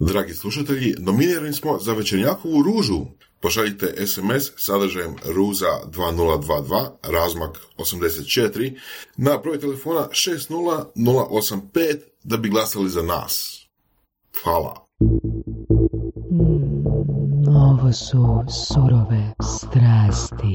Dragi slušatelji, nominirani smo za večernjakovu ružu. Pošaljite SMS sadržajem ruza 2022, razmak 84, na broj telefona 60085 da bi glasali za nas. Hvala. Mm, ovo su surove strasti.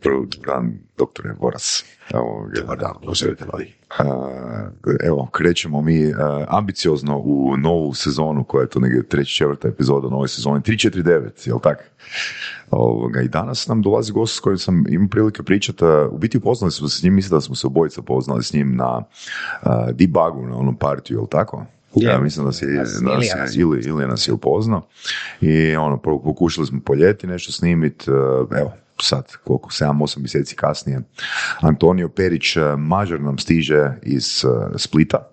Prvo dan, doktore Boras. Evo, Dobar dan, evo, krećemo mi ambiciozno u novu sezonu, koja je to negdje treća, četvrta epizoda nove sezone, 349, jel tak? Ovoga, I danas nam dolazi gost s kojim sam imao prilike pričati, u biti upoznali smo se s njim, mislim da smo se obojica poznali s njim na uh, debugu, na onom partiju, jel tako? Ja, mislim da si, da si ili, ili nas je upoznao i ono, pokušali smo poljeti nešto snimiti, evo, sad koliko, 7-8 mjeseci kasnije, Antonio Perić, eh, mađar nam stiže iz eh, Splita,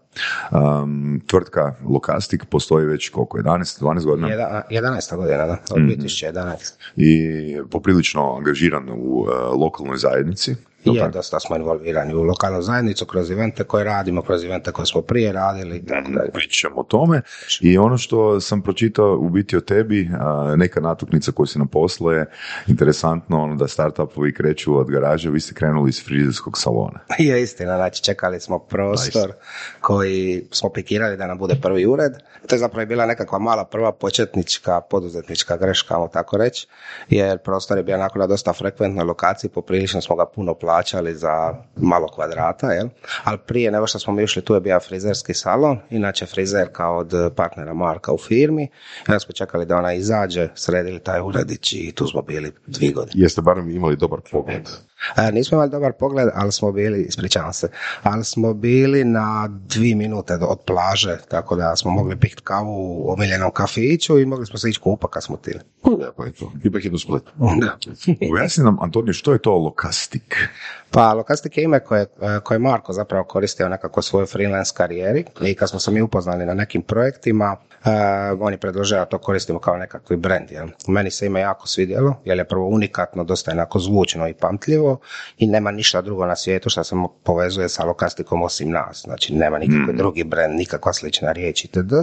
Um, tvrtka Lokastik postoji već koliko, 11, 12 godina? 11 godina, da, od 2011. Mhm. I poprilično angažiran u uh, lokalnoj zajednici. Je, dosta smo involvirani u lokalnu zajednicu kroz evente koje radimo, kroz evente koje smo prije radili. Pričamo o tome. I ono što sam pročitao u biti o tebi, neka natuknica koju si nam poslao je interesantno ono da startupovi kreću od garaže, vi ste krenuli iz frizerskog salona. Je istina, znači čekali smo prostor koji smo pikirali da nam bude prvi ured. To je zapravo bila nekakva mala prva početnička poduzetnička greška, tako reći, jer prostor je bio nakon na dosta frekventnoj lokaciji, poprilično smo ga puno plaćali za malo kvadrata, jel? ali prije nego što smo mi ušli tu je bio frizerski salon, inače frizerka od partnera Marka u firmi, ja smo čekali da ona izađe, sredili taj uredić i tu smo bili dvije godine. Jeste barem imali dobar pogled? E, nismo imali dobar pogled, ali smo bili, ispričavam se, ali smo bili na dvije minute od plaže, tako da smo mogli piti kavu u omiljenom kafiću i mogli smo se ići kupa kad smo tili. Pa je to. Ipak splet. Da. Ujasni nam, Antonio, što je to lokastik? Pa Lokastik je ime koje, koje Marko zapravo koristio nekako svojoj freelance karijeri i kad smo se mi upoznali na nekim projektima, uh, on je predložio da to koristimo kao nekakvi brand. Jel? Meni se ime jako svidjelo, jer je prvo unikatno, dosta jednako zvučno i pamtljivo i nema ništa drugo na svijetu što se povezuje sa Lokastikom osim nas. Znači nema nikakvi mm. drugi brand, nikakva slična riječ itd.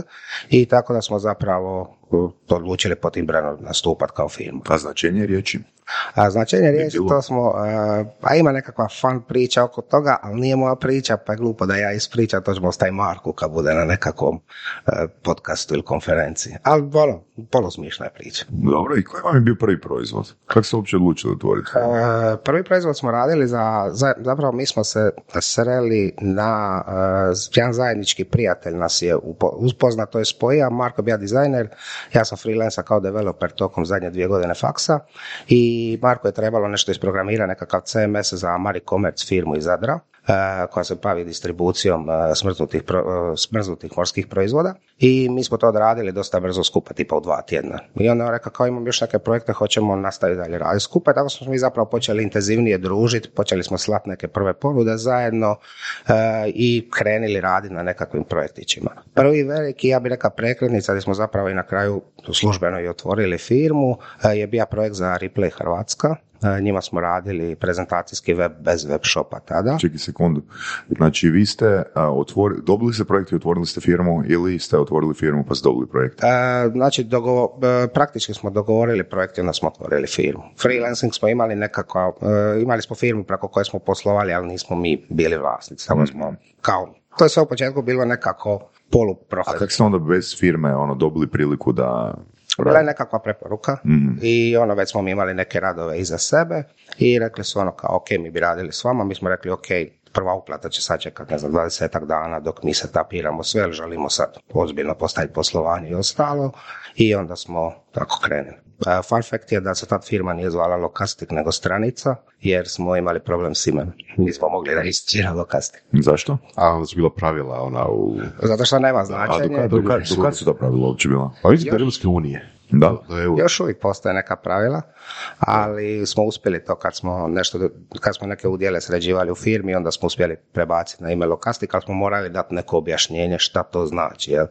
I tako da smo zapravo odlučili po tim brandom nastupati kao film. A značenje riječi? A značenje riječi, to smo, a ima nekakva fan priča oko toga, ali nije moja priča, pa je glupo da ja ispričam, to ćemo ostaviti Marku kad bude na nekakvom podcastu ili konferenciji. Ali ono, polo smišna je priča. Dobro, i koji vam je bio prvi proizvod? Kako ste uopće odlučili otvoriti? prvi proizvod smo radili za, zapravo mi smo se sreli na, jedan zajednički prijatelj nas je upoznat, to je spojio, Marko bio dizajner, ja sam freelancer kao developer tokom zadnje dvije godine faksa i Marko je trebalo nešto isprogramirati, nekakav CMS za Mari Commerce firmu iz Zadra koja se bavi distribucijom e, smrznutih, e, smrznutih morskih proizvoda i mi smo to odradili dosta brzo skupa, tipa u dva tjedna. I onda je rekao kao imam još neke projekte, hoćemo nastaviti dalje raditi skupa tako smo mi zapravo počeli intenzivnije družiti, počeli smo slati neke prve ponude zajedno i krenili raditi na nekakvim projektićima. Prvi veliki, ja bih rekao prekretnica gdje smo zapravo i na kraju službeno i otvorili firmu, je bio projekt za Replay Hrvatska, E, njima smo radili prezentacijski web bez web shopa tada. Čekaj sekundu. Znači vi ste e, otvorili, dobili ste projekt i otvorili ste firmu ili ste otvorili firmu pa ste dobili projekt? E, znači dogovo, praktički smo dogovorili projekt i onda smo otvorili firmu. Freelancing smo imali nekako, imali smo firmu preko koje smo poslovali, ali nismo mi bili vlasnici. Samo smo mhm. kao, to je sve u početku bilo nekako poluprofit. A kako ste onda bez firme ono, dobili priliku da bila je nekakva preporuka mm i ono već smo imali neke radove iza sebe i rekli su ono kao ok, mi bi radili s vama, mi smo rekli ok, prva uplata će sad čekati, ne znam, 20 dana dok mi se tapiramo sve, ali želimo sad ozbiljno postaviti poslovanje i ostalo. I onda smo tako krenuli. Fun fact je da se ta firma nije zvala Lokastik nego stranica, jer smo imali problem s imenom. Nismo mogli registrirati Lokastik. Zašto? A onda su bila pravila ona u... Zato što nema značenja. A do kad, su to pravila uopće bila? Pa iz Europske unije. Da. Još uvijek postoje neka pravila, ali smo uspjeli to kad smo nešto, kad smo neke udjele sređivali u firmi, onda smo uspjeli prebaciti na ime Lokastik, ali smo morali dati neko objašnjenje šta to znači. Jel?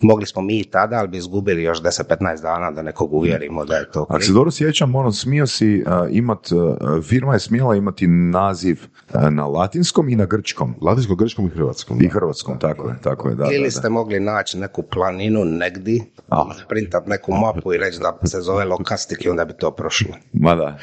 Mogli smo mi i tada, ali bi izgubili još 10-15 dana da nekog uvjerimo da je to Ako se dobro sjećam, ono, smio si uh, imat, uh, firma je smjela imati naziv uh, na latinskom i na grčkom. Latinskom, grčkom i hrvatskom. I hrvatskom, tako je, tako je, da, Ili da, ste da. mogli naći neku planinu negdje, printat neku mapu i reći da se zove Lokastik i onda bi to prošlo. Ma da.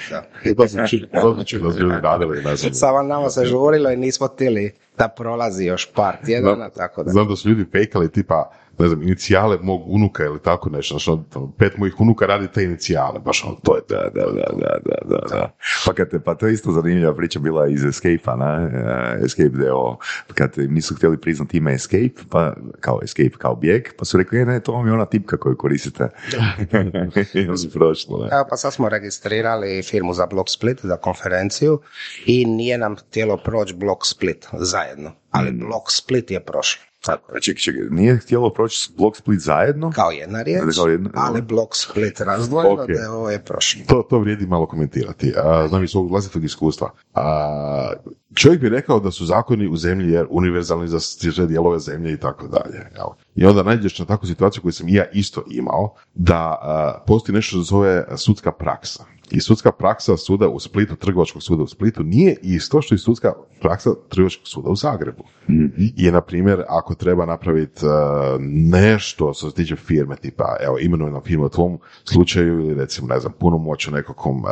Da nama se žurilo i nismo htjeli da prolazi još par tjedana, tako da. Znam da su ljudi pekali tipa, ne znam, inicijale mog unuka ili tako nešto, znači, ono, pet mojih unuka radi te inicijale, baš ono, to je Da, da, da, da, da, da, da. Pa, kad te, pa to je isto zanimljiva priča bila iz Escape-a, ne? Eh, Escape deo, kad nisu htjeli priznati ime Escape, pa kao Escape, kao bijeg, pa su rekli, e, ne, to vam je ona tipka koju koristite. Prošlo, ne? Evo pa sad smo registrirali firmu za Block Split, za konferenciju i nije nam htjelo proći Block Split zajedno, ali Mm. Block Split je prošlo. Tako. Čekaj, čekaj, nije htjelo proći Block Split zajedno? Kao jedna riječ, Kao jedna- ali Block Split razdvojeno, Ok. da je ovo je prošlo. To, to vrijedi malo komentirati. A, znam iz svog vlastitog iskustva. A, čovjek bi rekao da su zakoni u zemlji jer univerzalni za sve dijelove zemlje i tako dalje. I onda nađeš na takvu situaciju koju sam i ja isto imao, da a, postoji nešto što zove sudska praksa. I sudska praksa suda u Splitu, trgovačkog suda u Splitu, nije isto što i sudska praksa trgovačkog suda u Zagrebu. I, na primjer, ako treba napraviti uh, nešto što se tiče firme, tipa, evo, imenujena firma u tvom slučaju, ili recimo, ne znam, punomoć o nekakvom uh,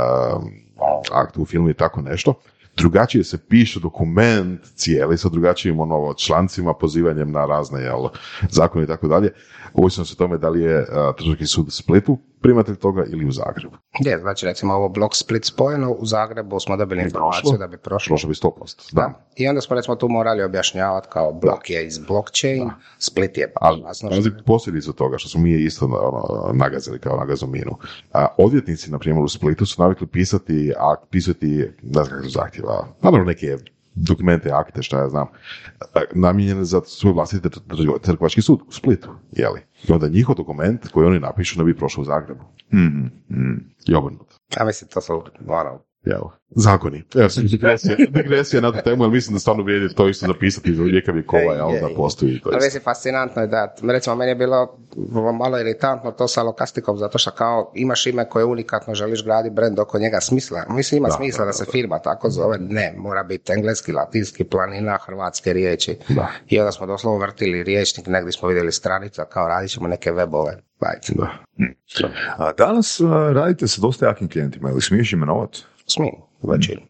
aktu u filmu i tako nešto, drugačije se piše dokument cijeli sa drugačijim ono, člancima, pozivanjem na razne jel, zakone i tako dalje, ovisno se tome da li je trgovački sud u Splitu primatelj toga ili u Zagrebu. Je, znači recimo ovo Block Split spojeno, u Zagrebu smo dobili informaciju prošlo. da bi prošlo. Prošlo bi 100%. Da. Da. I onda smo recimo tu morali objašnjavati kao blok je iz blockchain, Split je Ali, jasno pazi posljedicu toga što smo mi isto ono, nagazili kao nagazominu. A, odvjetnici, na primjer, u Splitu su navikli pisati, a, pisati, ne znam kako zahtjeva, naravno neke dokumente, akte, šta ja znam, a, namijenjene za svoj vlastiti tr- tr- trgovački sud u Splitu, jeli? I onda njihov dokument koji oni napišu ne bi prošao u Zagrebu. Mhm, mhm. I obrnuto. Ja mislim, to su, ono, Evo, zakoni. Evo, sam digresija, digresija na tu temu, ali mislim da stvarno vrijedi to isto zapisati za Je, jel, je, da postoji to Ali isto. fascinantno je da, recimo, meni je bilo malo iritantno to sa lokastikom, zato što kao imaš ime koje unikatno želiš graditi brand oko njega smisla. Mislim, ima Da, smisla da, da, se firma tako zove. Ne, mora biti engleski, latinski, planina, hrvatske riječi. Da. I onda smo doslovno vrtili riječnik, negdje smo vidjeli stranica, kao radit ćemo neke webove. Da. A danas radite sa dosta jakim klijentima, ili smiješ imenovati? Smijem, većinu.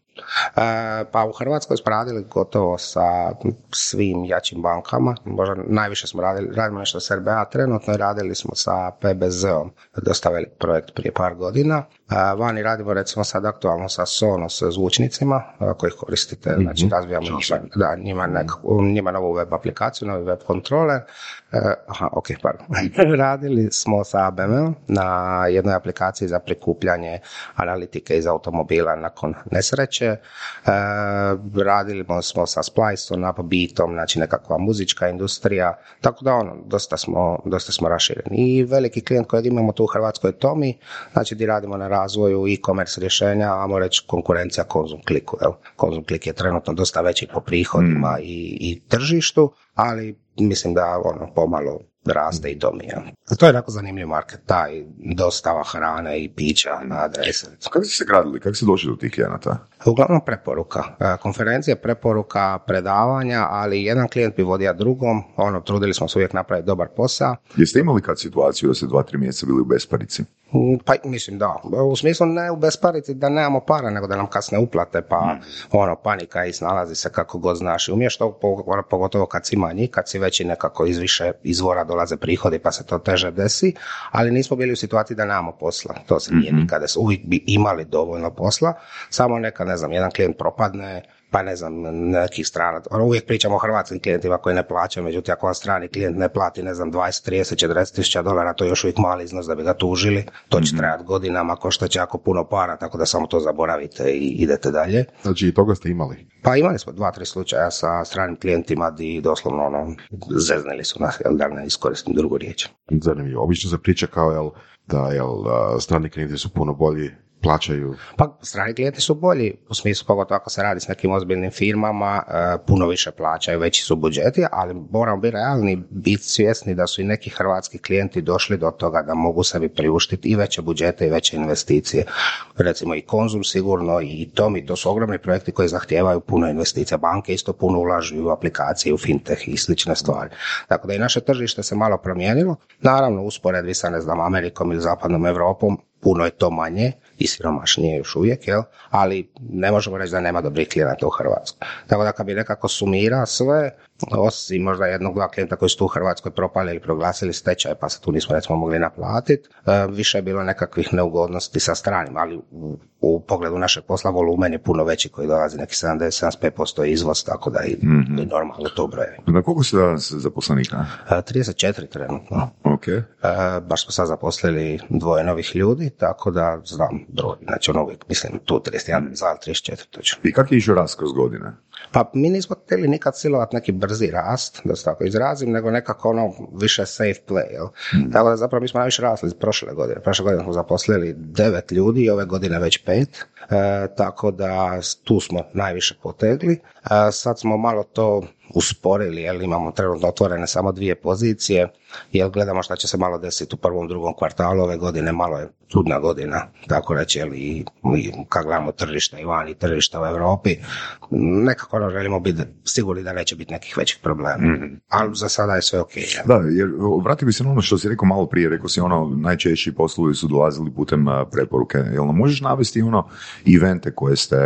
E, pa u Hrvatskoj smo radili gotovo sa svim jačim bankama, možda najviše smo radili, radimo nešto s RBA trenutno i radili smo sa PBZ-om, dosta velik projekt prije par godina. E, vani radimo recimo sad aktualno sa Sonos zvučnicima e, kojih koristite, znači razvijamo njima, da, njima, nekakvu- njima novu web aplikaciju, novi web kontroler. E, aha, ok, pardon. radili smo sa ABM na jednoj aplikaciji za prikupljanje analitike iz automobila nakon nesreće. E, radili smo sa Spliceom, Beatom, znači nekakva muzička industrija, tako da ono, dosta smo, dosta smo rašireni. I veliki klijent kojeg imamo tu u Hrvatskoj je Tomi, znači di radimo na razvoju e-commerce rješenja, ajmo reći konkurencija Konzum Kliku. Jel? Konzum Klik je trenutno dosta veći po prihodima i, i tržištu, ali mislim da ono pomalo raste i Tomi. Jel? A to je jako zanimljiv market, taj dostava hrane i pića na adrese. Kako ste se gradili, kako ste došli do tih klijenata? Uglavnom preporuka. E, Konferencije, preporuka, predavanja, ali jedan klijent bi vodio drugom. Ono, trudili smo se uvijek napraviti dobar posao. Jeste imali kad situaciju da ste dva, tri mjeseca bili u besparici? Mm, Pa mislim da. U smislu ne u besparici da nemamo para, nego da nam kasne uplate, pa ono, panika i snalazi se kako god znaš. I to pogotovo kad si manji, kad si veći nekako iz više izvora dolaze prihodi pa se to teže desi, ali nismo bili u situaciji da nemamo posla. To se nije nikada, uvijek bi imali dovoljno posla, samo neka, ne znam, jedan klijent propadne, pa ne znam, nekih strana. Ono, uvijek pričamo o hrvatskim klijentima koji ne plaćaju, međutim ako vam strani klijent ne plati, ne znam, 20, 30, 40 tisuća dolara, to je još uvijek mali iznos da bi ga tužili. To će trajati godinama, košta će jako puno para, tako da samo to zaboravite i idete dalje. Znači i toga ste imali. Pa imali smo dva, tri slučaja sa stranim klijentima di doslovno ono, zeznili su nas, jel da ne iskoristim drugu riječ. Zanimljivo. Obično se priča kao jel, da jel, strani klijenti su puno bolji, plaćaju. Pa strani klijenti su bolji, u smislu pogotovo ako se radi s nekim ozbiljnim firmama, e, puno više plaćaju, veći su budžeti, ali moramo biti realni, biti svjesni da su i neki hrvatski klijenti došli do toga da mogu sebi priuštiti i veće budžete i veće investicije. Recimo i Konzum sigurno i Tomi, to su ogromni projekti koji zahtijevaju puno investicija. Banke isto puno ulažu u aplikacije, u fintech i slične stvari. Tako da i naše tržište se malo promijenilo. Naravno, usporedbi sa, ne znam, Amerikom ili zapadnom Europom, puno je to manje i siromašnije još uvijek, jel? ali ne možemo reći da nema dobrih klijenata u Hrvatskoj. Tako da kad bi nekako sumira sve, osim možda jednog, dva klijenta koji su tu u Hrvatskoj propali ili proglasili stečaj, pa se tu nismo recimo mogli naplatiti, e, više je bilo nekakvih neugodnosti sa stranim, ali u, u pogledu našeg posla volumen je puno veći koji dolazi, neki 70-75% izvoz, tako da i, Mhm. i normalno to brojevi. Na koliko ste danas zaposlenika? E, 34 trenutno. Ok. E, baš smo sad zaposlili dvoje novih ljudi, tako da znam broj. Znači ono uvijek, mislim, tu 31, za 34 točno. I kak je išao rast kroz godine? Pa mi nismo htjeli nikad silovat neki brzi rast, da se tako izrazim, nego nekako ono više safe play, jel? Tako da zapravo mi smo najviše rasli prošle godine. Prošle godine smo zaposlili devet ljudi, ove godine već pet, e, tako da tu smo najviše potegli. E, sad smo malo to usporili, jer imamo trenutno otvorene samo dvije pozicije, jer gledamo šta će se malo desiti u prvom, drugom kvartalu ove godine, malo je trudna godina, tako reći, jel, i, i kad gledamo tržišta i van i tržišta u Europi, nekako ono želimo biti sigurni da neće biti nekih većih problema. Ali za sada je sve ok. jel. Da, jer vratio bi se na ono što si rekao malo prije, rekao si ono, najčešći poslovi su dolazili putem preporuke. Jel nam možeš navesti ono evente koje ste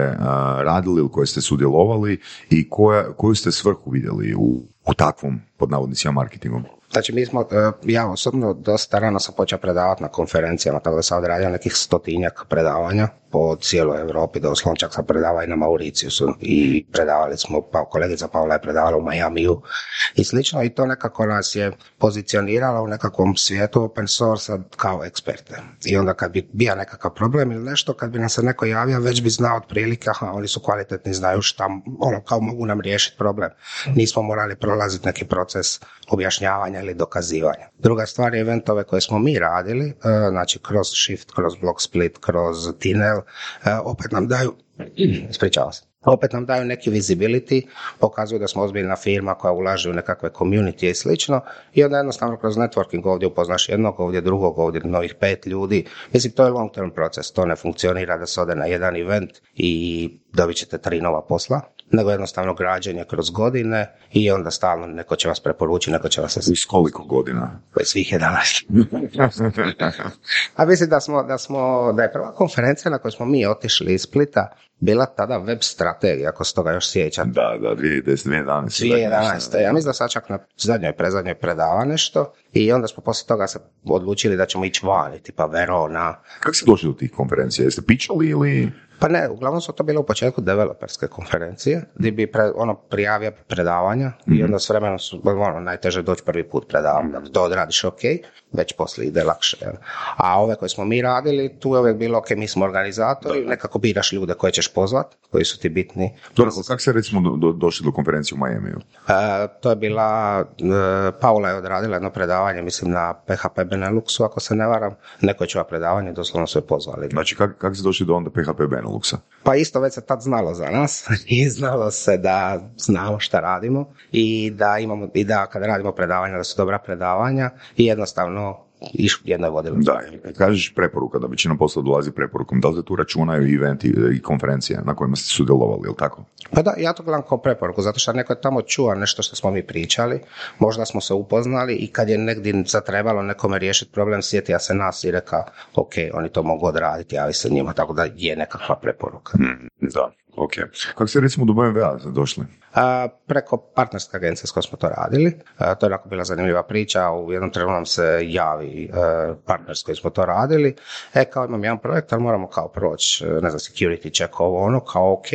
radili ili koje ste sudjelovali i koja, koju ste svrhu vidjeli u, u takvom, pod navodnicima, marketingom? Znači mi smo, e, ja osobno dosta rano sam počeo predavati na konferencijama, tako da sam odradio nekih stotinjak predavanja po cijeloj Europi, doslovno čak sam predavao i na Mauriciusu i predavali smo, pa kolegica Paula je predavala u Majamiju i slično i to nekako nas je pozicioniralo u nekakvom svijetu open source kao eksperte. I onda kad bi bio nekakav problem ili nešto, kad bi nam se neko javio, već bi znao otprilike, aha, oni su kvalitetni, znaju šta, ono, kao mogu nam riješiti problem. Nismo morali prolaziti neki proces objašnjavanja ili dokazivanja. Druga stvar je eventove koje smo mi radili, e, znači kroz Shift, kroz Block Split, kroz Tinel, e, opet nam daju, ispričavam se, opet nam daju neki visibility, pokazuju da smo ozbiljna firma koja ulaže u nekakve community i slično i onda jednostavno kroz networking ovdje upoznaš jednog, ovdje drugog, ovdje novih pet ljudi. Mislim, to je long term proces, to ne funkcionira da se ode na jedan event i dobit ćete tri nova posla, nego jednostavno građenje kroz godine i onda stalno neko će vas preporučiti, neko će vas Iz koliko godina? svih 11. A mislim da smo, da smo, da je prva konferencija na kojoj smo mi otišli iz Splita bila tada web strategija, ako se toga još sjećate. Da, da, 2010, 2011. 2011. Ja mislim da sad čak na zadnjoj, prezadnjoj predava nešto i onda smo poslije toga se odlučili da ćemo ići vani, tipa Verona. Kako ste došli do tih konferencija? Jeste pičali ili... Pa ne, uglavnom su to bile u početku developerske konferencije, gdje bi pre, ono prijavio predavanja i onda s vremenom su, ono, najteže doći prvi put predavam, da to odradiš ok, već poslije ide lakše. A ove koje smo mi radili, tu je uvijek bilo ok, mi smo organizatori, nekako biraš ljude koje ćeš pozvat, koji su ti bitni. Dobro, kako ste recimo do, do, došli do konferencije u Majamiju? E, to je bila, e, Paula je odradila jedno predavanje, mislim na PHP Beneluxu, ako se ne varam, neko je čuva predavanje, doslovno su je pozvali. Znači, kako kak ste došli do onda PHP Beneluxa? Pa isto već se tad znalo za nas i znalo se da znamo šta radimo i da imamo i da kada radimo predavanja da su dobra predavanja i jednostavno iš, jedno je vodilo. Da, kažeš preporuka, da većina posla dolazi preporukom, da li se tu računaju i eventi i konferencije na kojima ste sudjelovali, ili tako? Pa da, ja to gledam kao preporuku, zato što neko je tamo čuo nešto što smo mi pričali, možda smo se upoznali i kad je negdje zatrebalo nekome riješiti problem, sjetio se nas i reka, ok, oni to mogu odraditi, javi se njima, tako da je nekakva preporuka. Da, ok. Kako ste recimo do BMW-a došli? A, preko partnerske agencije s kojom smo to radili. A, to je onako bila zanimljiva priča. U jednom trenutku nam se javi e, partner s kojim smo to radili. E, kao imam jedan projekt, ali moramo kao proći, e, ne znam, security check ovo ono, kao ok.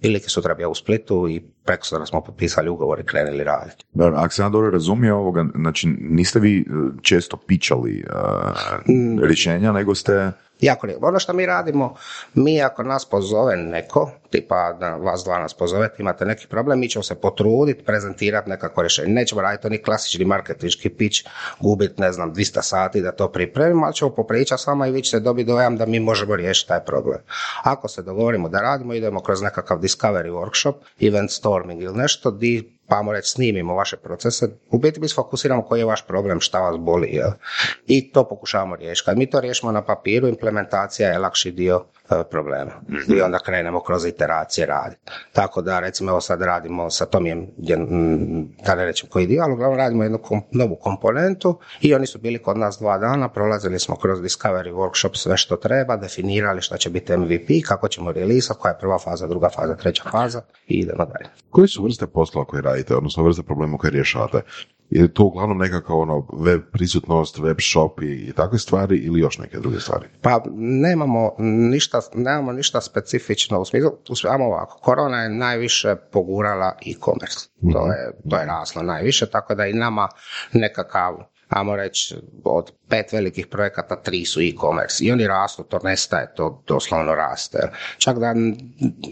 I lik je sutra bio u Splitu i preko sutra smo potpisali ugovor i krenuli raditi. Ako sam ja dobro razumio ovoga, znači niste vi e, često pičali uh, rješenja, nego ste... Jako lijepo. Ono što mi radimo, mi ako nas pozove neko, tipa da vas dva nas pozovete, imate neki problem, mi ćemo se potruditi, prezentirati nekako rješenje. Nećemo raditi oni klasični marketinški pitch, gubiti, ne znam, 200 sati da to pripremimo, ali ćemo popričati s vama i vi ćete dobiti dojam da mi možemo riješiti taj problem. Ako se dogovorimo da radimo, idemo kroz nekakav discovery workshop, event storming ili nešto, di pa ajmo reći snimimo vaše procese, u biti mi sfokusiramo koji je vaš problem, šta vas boli, jel? I to pokušavamo riješiti. Kad mi to riješimo na papiru, implementacija je lakši dio problema. I onda krenemo kroz iteracije raditi. Tako da, recimo, evo sad radimo sa tom, je, da ne rećem koji dio, ali uglavnom radimo jednu kom- novu komponentu i oni su bili kod nas dva dana, prolazili smo kroz Discovery Workshop sve što treba, definirali šta će biti MVP, kako ćemo release koja je prva faza, druga faza, treća faza i idemo dalje. Koje su vrste poslova koje radite, odnosno vrste problema koje rješavate? Je to uglavnom nekakav ono web prisutnost, web shop i, takve stvari ili još neke druge stvari? Pa nemamo ništa, nemamo ništa specifično u smislu, u smislu- ajmo ovako, korona je najviše pogurala e-commerce. To je, to je raslo najviše, tako da i nama nekakav ajmo reći, od pet velikih projekata, tri su e-commerce. I oni rastu, to nestaje, to doslovno raste. Čak da,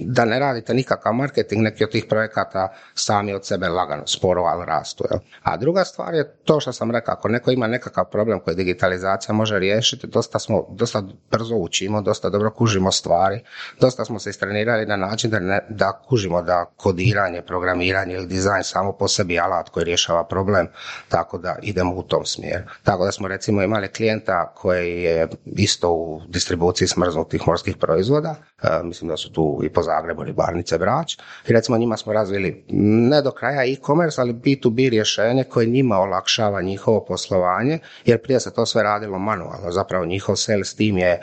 da ne radite nikakav marketing, neki od tih projekata sami od sebe lagano, sporo, ali rastu. Jel? A druga stvar je to što sam rekao, ako neko ima nekakav problem koji digitalizacija može riješiti, dosta smo, dosta brzo učimo, dosta dobro kužimo stvari, dosta smo se istrenirali na način da, ne, da kužimo da kodiranje, programiranje ili dizajn samo po sebi alat koji rješava problem, tako da idemo u tom smjeru. Tako da smo recimo imali klijenta koji je isto u distribuciji smrznutih morskih proizvoda, e, mislim da su tu i po Zagrebu ribarnice Brač, i recimo njima smo razvili ne do kraja e-commerce, ali B2B rješenje koje njima olakšava njihovo poslovanje, jer prije se to sve radilo manualno, zapravo njihov sales team je e,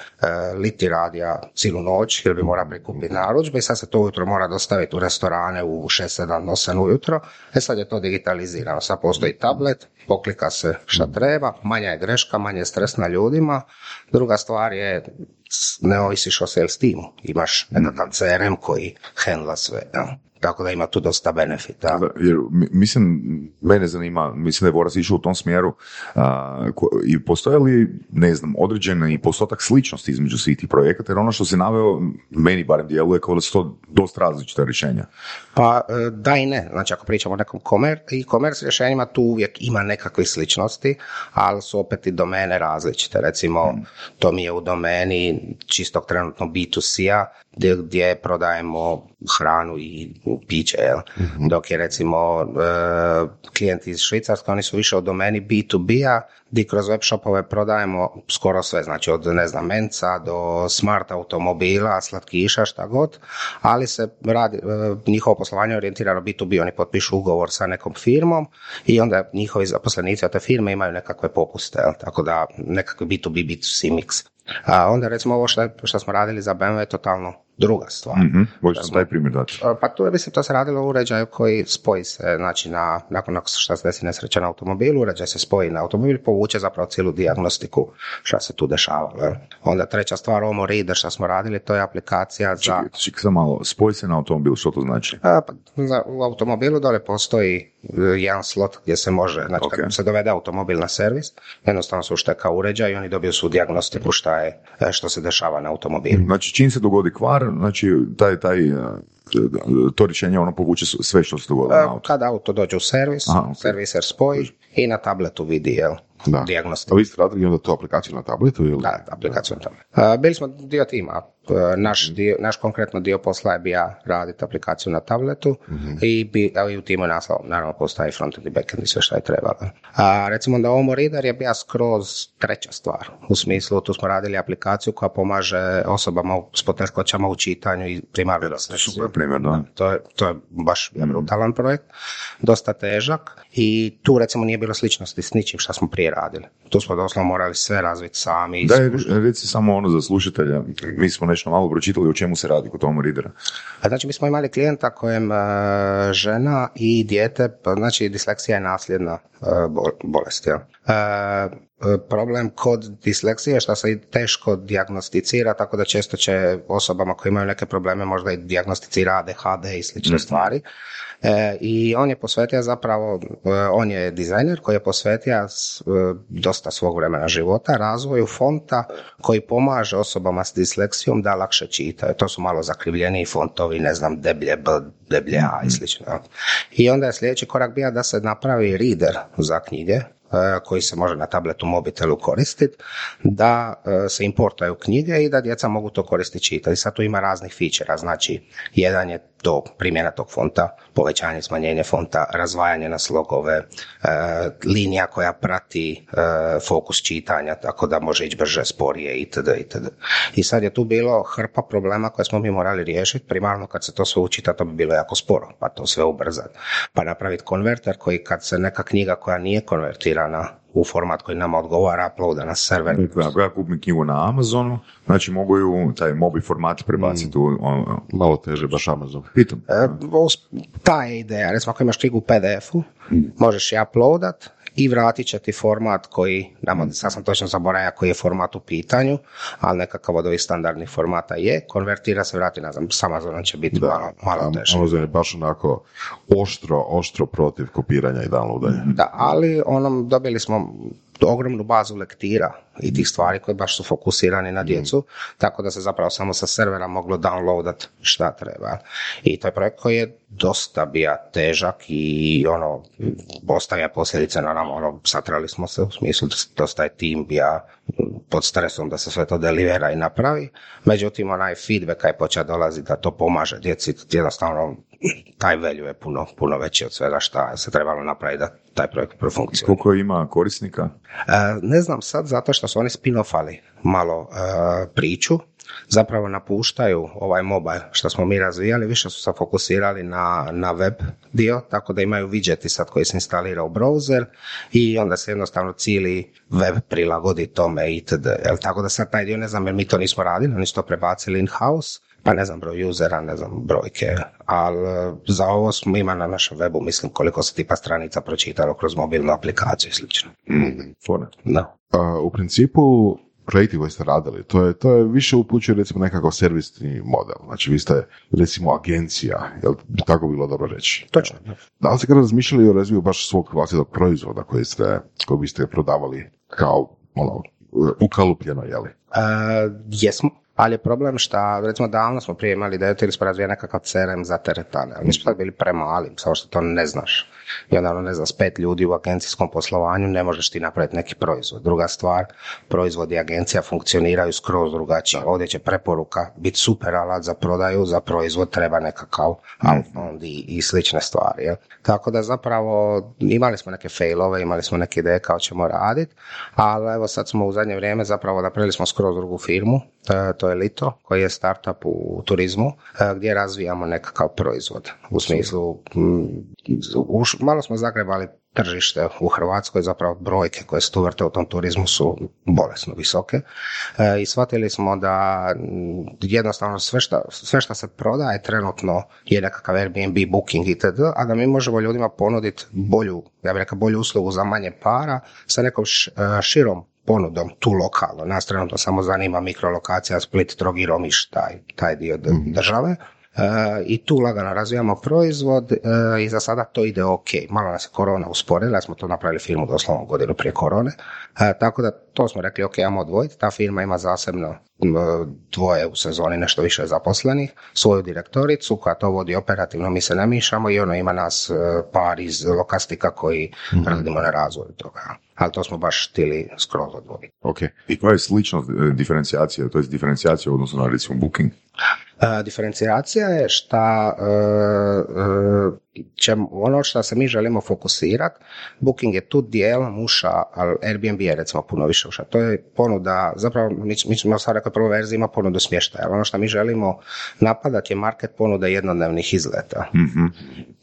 liti radija cijelu noć, jer bi mora prikupiti narudžbe i sad se to ujutro mora dostaviti u restorane u 6, 7, 8 ujutro, e sad je to digitalizirano, sad postoji tablet, poklika se šta treba, manja je greška, manje je stres na ljudima. Druga stvar je, ne ovisiš o sales timu, imaš nekakav CRM koji handla sve. jel? Tako da ima tu dosta benefita. Da, jer mi- mislim, mene zanima, mislim da je Boras išao u tom smjeru a, ko- i postoje li, ne znam, određeni postotak sličnosti između svih tih projekata, jer ono što se naveo, meni barem djeluje kao da su to dosta različita rješenja. Pa e, da i ne. Znači ako pričamo o nekom komer, e-commerce rješenjima, tu uvijek ima nekakvih sličnosti, ali su opet i domene različite. Recimo, to mi je u domeni čistog trenutno B2C-a, gdje, gdje prodajemo hranu i piće, jel? Dok je recimo e, klijenti iz Švicarske, oni su više u domeni B2B-a, gdje kroz web shopove prodajemo skoro sve, znači od ne znam menca do smart automobila, slatkiša, šta god, ali se radi, e, njihovo poslovanje je orijentirano B2B, oni potpišu ugovor sa nekom firmom i onda njihovi zaposlenici od te firme imaju nekakve popuste, jel? tako da nekakvi B2B, B2C mix. A onda recimo ovo što smo radili za BMW je totalno druga stvar. Mhm, Možeš taj primjer dati? Pa tu je, mislim, to se radilo o uređaju koji spoji se, znači, na, nakon što se desi nesreća na automobilu, uređaj se spoji na automobil, povuče zapravo cijelu dijagnostiku šta se tu dešavalo. jel. Onda treća stvar, Omo Reader što smo radili, to je aplikacija za... Čekaj, čekaj malo, spoj se na automobil, što to znači? A, pa, za, u automobilu dole postoji e, jedan slot gdje se može, znači Ok. kad se dovede automobil na servis, jednostavno se ušteka uređaj i oni dobiju svu dijagnostiku šta je, e, što se dešava na automobilu. Znači, čim se dogodi kvar, znači, taj, taj, to rješenje ono povuče sve što se dogodilo E, na auto. Kad auto dođe u servis, Aha, ok. serviser spoji i na tabletu vidi jel, Da. dijagnostiku. A vi ste radili onda tu aplikaciju na tabletu ili? Da, aplikaciju na tabletu. E, Bili smo dio tima. E, Naš, dio, naš konkretno dio posla je bio raditi aplikaciju na tabletu i, bi, a i u timu naslov, naravno postoji frontend i backend i sve što je trebalo. A recimo da Omo Reader je bio skroz treća stvar. U smislu, tu smo radili aplikaciju koja pomaže osobama s poteškoćama u čitanju i primarno Super primjer, da. to je, to je baš brutalan projekt, dosta težak i tu recimo nije bilo sličnosti s ničim što smo prije radili. Tu smo doslovno morali sve razviti sami. Daj, reci samo ono za slušatelja, mi smo nešto malo pročitali o čemu se radi kod Tomo Readera. A Znači mi smo imali klijenta kojem e, žena i dijete, pa znači disleksija je nasljedna bol- bolest. e, problem kod disleksije što se teško dijagnosticira, tako da često će osobama koje imaju neke probleme možda i dijagnosticira ADHD i slične stvari. E, I on je posvetio zapravo, e, on je dizajner koji je posvetio s- e, dosta svog vremena života razvoju fonta koji pomaže osobama s disleksijom da lakše čitaju. To su malo zakrivljeniji fontovi, ne znam, deblje B, deblje A i slično. I onda je sljedeći korak bio da se napravi reader za knjige, e, koji se može na tabletu, mobitelu koristiti, da e, se importaju knjige i da djeca mogu to koristiti čitati. Sad tu ima raznih fičera, znači jedan je to primjena tog fonta, povećanje, smanjenje fonta, razvajanje na slogove, e, linija koja prati e, fokus čitanja, tako da može ići brže, sporije itd. itd. I sad je tu bilo hrpa problema koje smo mi morali riješiti, primarno kad se to sve učita, to bi bilo jako sporo, pa to sve ubrzati. Pa napraviti konverter koji kad se neka knjiga koja nije konvertirana u format koji nama odgovara, uploada na server, Dakle, ako ja kupim knjigu na Amazonu, znači mogu ju taj mobi format prebaciti u... on- Malo teže, baš Amazon. Pitam. E, ta je ideja. Recimo, ako imaš knjigu u PDF-u, možeš je uploadat i vratit će ti format koji, nama, sad sam točno zaboravio koji je format u pitanju, ali nekakav od ovih standardnih formata je, konvertira se, vrati nazad, s Amazonom će biti malo, malo Am- teže. Amazon je baš onako oštro, oštro protiv kopiranja i downloadanja. Da, ali onom dobili smo ogromnu bazu lektira i tih stvari koje baš su fokusirani na djecu, tako da se zapravo samo sa servera moglo downloadat šta treba. I to je projekt koji je dosta bija težak i ono, ostavlja posljedice na nama, ono, satrali smo se u smislu da dosta je tim bija pod stresom da se sve to delivera i napravi, međutim onaj feedback je počeo dolazi da to pomaže djeci, jednostavno taj value je puno, puno veći od svega šta se trebalo napraviti da taj projekt profunkcionira. Koliko ima korisnika? E, ne znam sad zato što su oni spin-offali malo e, priču, zapravo napuštaju ovaj mobile što smo mi razvijali, više su se fokusirali na, na web dio, tako da imaju widgeti sad koji se instalira u browser i onda se jednostavno cijeli web prilagodi tome itd. Jel, tako da sad taj dio ne znam jer mi to nismo radili, oni su to prebacili in-house, pa ne znam broj usera, ne znam brojke, ali e, za ovo smo ima na našem webu, mislim koliko se tipa stranica pročitalo kroz mobilnu aplikaciju i slično. Fora. Da. A, u principu, projekti koje ste radili, to je, to je više upućuje recimo nekakav servisni model. Znači vi ste recimo agencija, jel bi tako bilo dobro reći? Točno. Da li ste kada razmišljali o razviju baš svog vlastitog proizvoda koji ste, koji biste prodavali kao ono, ukalupljeno, jeli? E, jesmo, ali je problem što, recimo davno smo prije imali ideju ili smo nekakav CRM za teretane, ali mi smo bili premali, samo što to ne znaš. I onda, ono, ne znam, s pet ljudi u agencijskom poslovanju ne možeš ti napraviti neki proizvod. Druga stvar, proizvodi agencija funkcioniraju skroz drugačije. Ovdje će preporuka biti super alat za prodaju, za proizvod treba nekakav outbound i, i slične stvari. jel? Tako da zapravo imali smo neke failove, imali smo neke ideje kao ćemo raditi, ali evo sad smo u zadnje vrijeme zapravo napravili smo skroz drugu firmu, e, to je Lito, koji je startup u turizmu, e, gdje razvijamo nekakav proizvod. U smislu, mm, malo smo zagrebali tržište u Hrvatskoj, zapravo brojke koje se tu vrte u tom turizmu su bolesno visoke e, i shvatili smo da mm, jednostavno sve šta, sve šta se prodaje trenutno je nekakav Airbnb, Booking itd., a da mi možemo ljudima ponuditi bolju, ja bih rekao bolju uslugu za manje para sa nekom e, širom ponudom tu lokalno. Nas trenutno samo zanima mikrolokacija Split, Trogir, Omiš, taj, taj dio d- države. E, I tu lagano razvijamo proizvod e, i za sada to ide ok. Malo nas je korona usporila, smo to napravili firmu doslovno godinu prije korone. E, tako da to smo rekli ok, ajmo odvojiti. Ta firma ima zasebno dvoje u sezoni, nešto više zaposlenih, svoju direktoricu koja to vodi operativno, mi se ne mišamo i ono ima nas par iz lokastika koji radimo na razvoju toga. Ali to smo baš htjeli skroz odvojiti. Ok. I koja je sličnost diferencijacije, to je diferencijacija u odnosu na recimo booking? E, diferencijacija je šta e, e, ćemo- ono što se mi želimo fokusirati, Booking je tu dijelom uša, ali Airbnb je recimo puno više uša. To je ponuda, zapravo mi, mi smo sad rekli prvoj verziji ima ponudu smještaja, ali ono što mi želimo napadati je market ponuda jednodnevnih izleta. Mhm.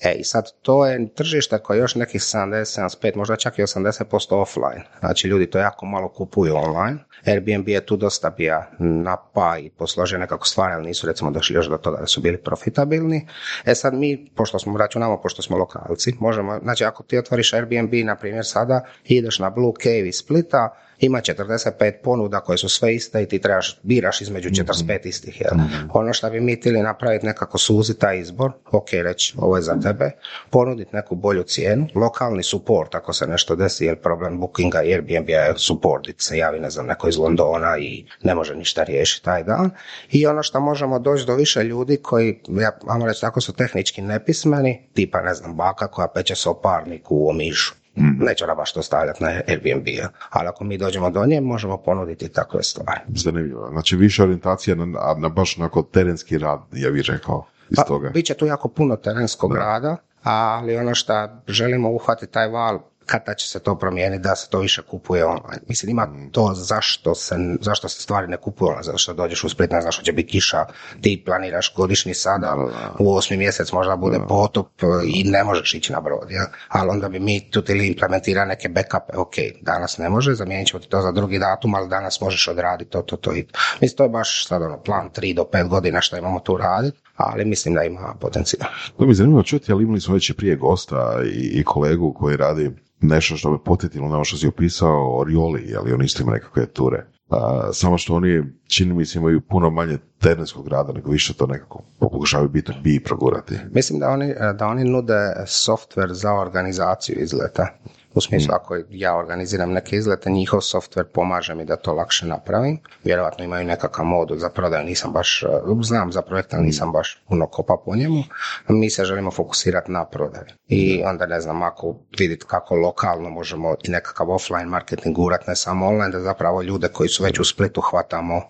E i sad to je tržište koje je još nekih 70, 75, možda čak i 80% offline. Znači ljudi to jako malo kupuju online. Airbnb je tu dosta bija na pa i posložio nekako stvari, ali nisu recimo došli još do toga da su bili profitabilni. E sad mi, pošto smo računamo, pošto smo lokalci, možemo, znači ako ti otvoriš Airbnb, na primjer sada, ideš na Blue Cave iz Splita, ima 45 ponuda koje su sve iste i ti trebaš, biraš između 45 istih. Jel? Ono što bi mi htjeli napraviti nekako suzi taj izbor, ok, reći ovo je za tebe, ponuditi neku bolju cijenu, lokalni support ako se nešto desi, jer problem bookinga Airbnb je support, se javi ne znam neko iz Londona i ne može ništa riješiti taj dan. I ono što možemo doći do više ljudi koji, ja vam reći tako su tehnički nepismeni, tipa ne znam baka koja peče soparnik u Omišu. Neće ona baš to stavljati na Airbnb, ali ako mi dođemo do nje, možemo ponuditi takve stvari. Zanimljivo. Znači više orijentacija na, na baš onako terenski rad, ja bih rekao, iz Pa, toga. bit će tu jako puno terenskog rada, ali ono što želimo uhvatiti taj val, kada će se to promijeniti da se to više kupuje online. Mislim, ima to zašto se, zašto se stvari ne kupuju online, zato što dođeš u Split, ne znaš što će biti kiša, ti planiraš godišnji sada, u osmi mjesec možda bude potop i ne možeš ići na brod, jel? ali onda bi mi tu ili implementirali neke backupe, ok, danas ne može, zamijenit ćemo ti to za drugi datum, ali danas možeš odraditi to, to, to i to. Mislim, to je baš sad ono, plan 3 do 5 godina što imamo tu raditi, ali mislim da ima potencijal. To mi je zanimljivo čuti, ali imali smo već i prije gosta i, i kolegu koji radi nešto što me potetilo na ovo što si opisao o Rioli, ali oni isto imaju nekakve ture. A, samo što oni, čini mi se, imaju puno manje terenskog rada, nego više to nekako pokušavaju biti bi progurati. Mislim da oni, da oni nude software za organizaciju izleta. U smislu, ako ja organiziram neke izlete, njihov software pomaže mi da to lakše napravim. Vjerojatno imaju nekakav modul za prodaju, nisam baš, uh, znam za projekt, ali nisam baš puno kopa po njemu. Mi se želimo fokusirati na prodaju. I onda ne znam, ako vidjeti kako lokalno možemo i nekakav offline marketing gurat, ne samo online, da zapravo ljude koji su već u Splitu hvatamo.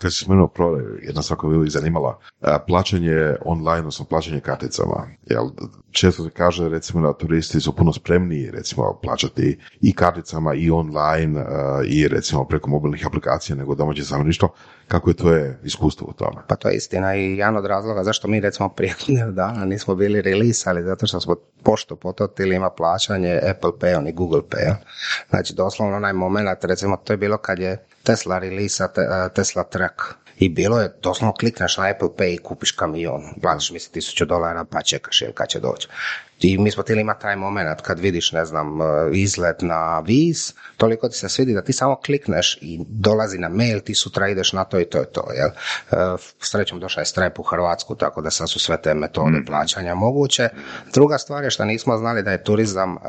Kad si spomenuo prodaju, jedna stvar koja bi zanimala, plaćanje online, odnosno plaćanje karticama. Jel, često se kaže recimo da turisti su puno spremniji recimo plaćati i karticama i online i recimo preko mobilnih aplikacija nego domaće stanovništvo. Kako je tvoje iskustvo u tome? Pa to je istina i jedan od razloga zašto mi recimo prije godinu dana nismo bili release, ali zato što smo pošto pototili ima plaćanje Apple Pay i Google Pay. Znači doslovno onaj moment, recimo to je bilo kad je Tesla release Tesla Track. I bilo je, doslovno klikneš na Apple Pay i kupiš kamion, platiš misli tisuću dolara pa čekaš ili kad će doći. I mi smo htjeli imati taj moment kad vidiš, ne znam, izlet na viz, toliko ti se svidi da ti samo klikneš i dolazi na mail, ti sutra ideš na to i to je to. Jel? E, Srećom došao je Stripe u Hrvatsku, tako da sad su sve te metode plaćanja moguće. Druga stvar je što nismo znali da je turizam e,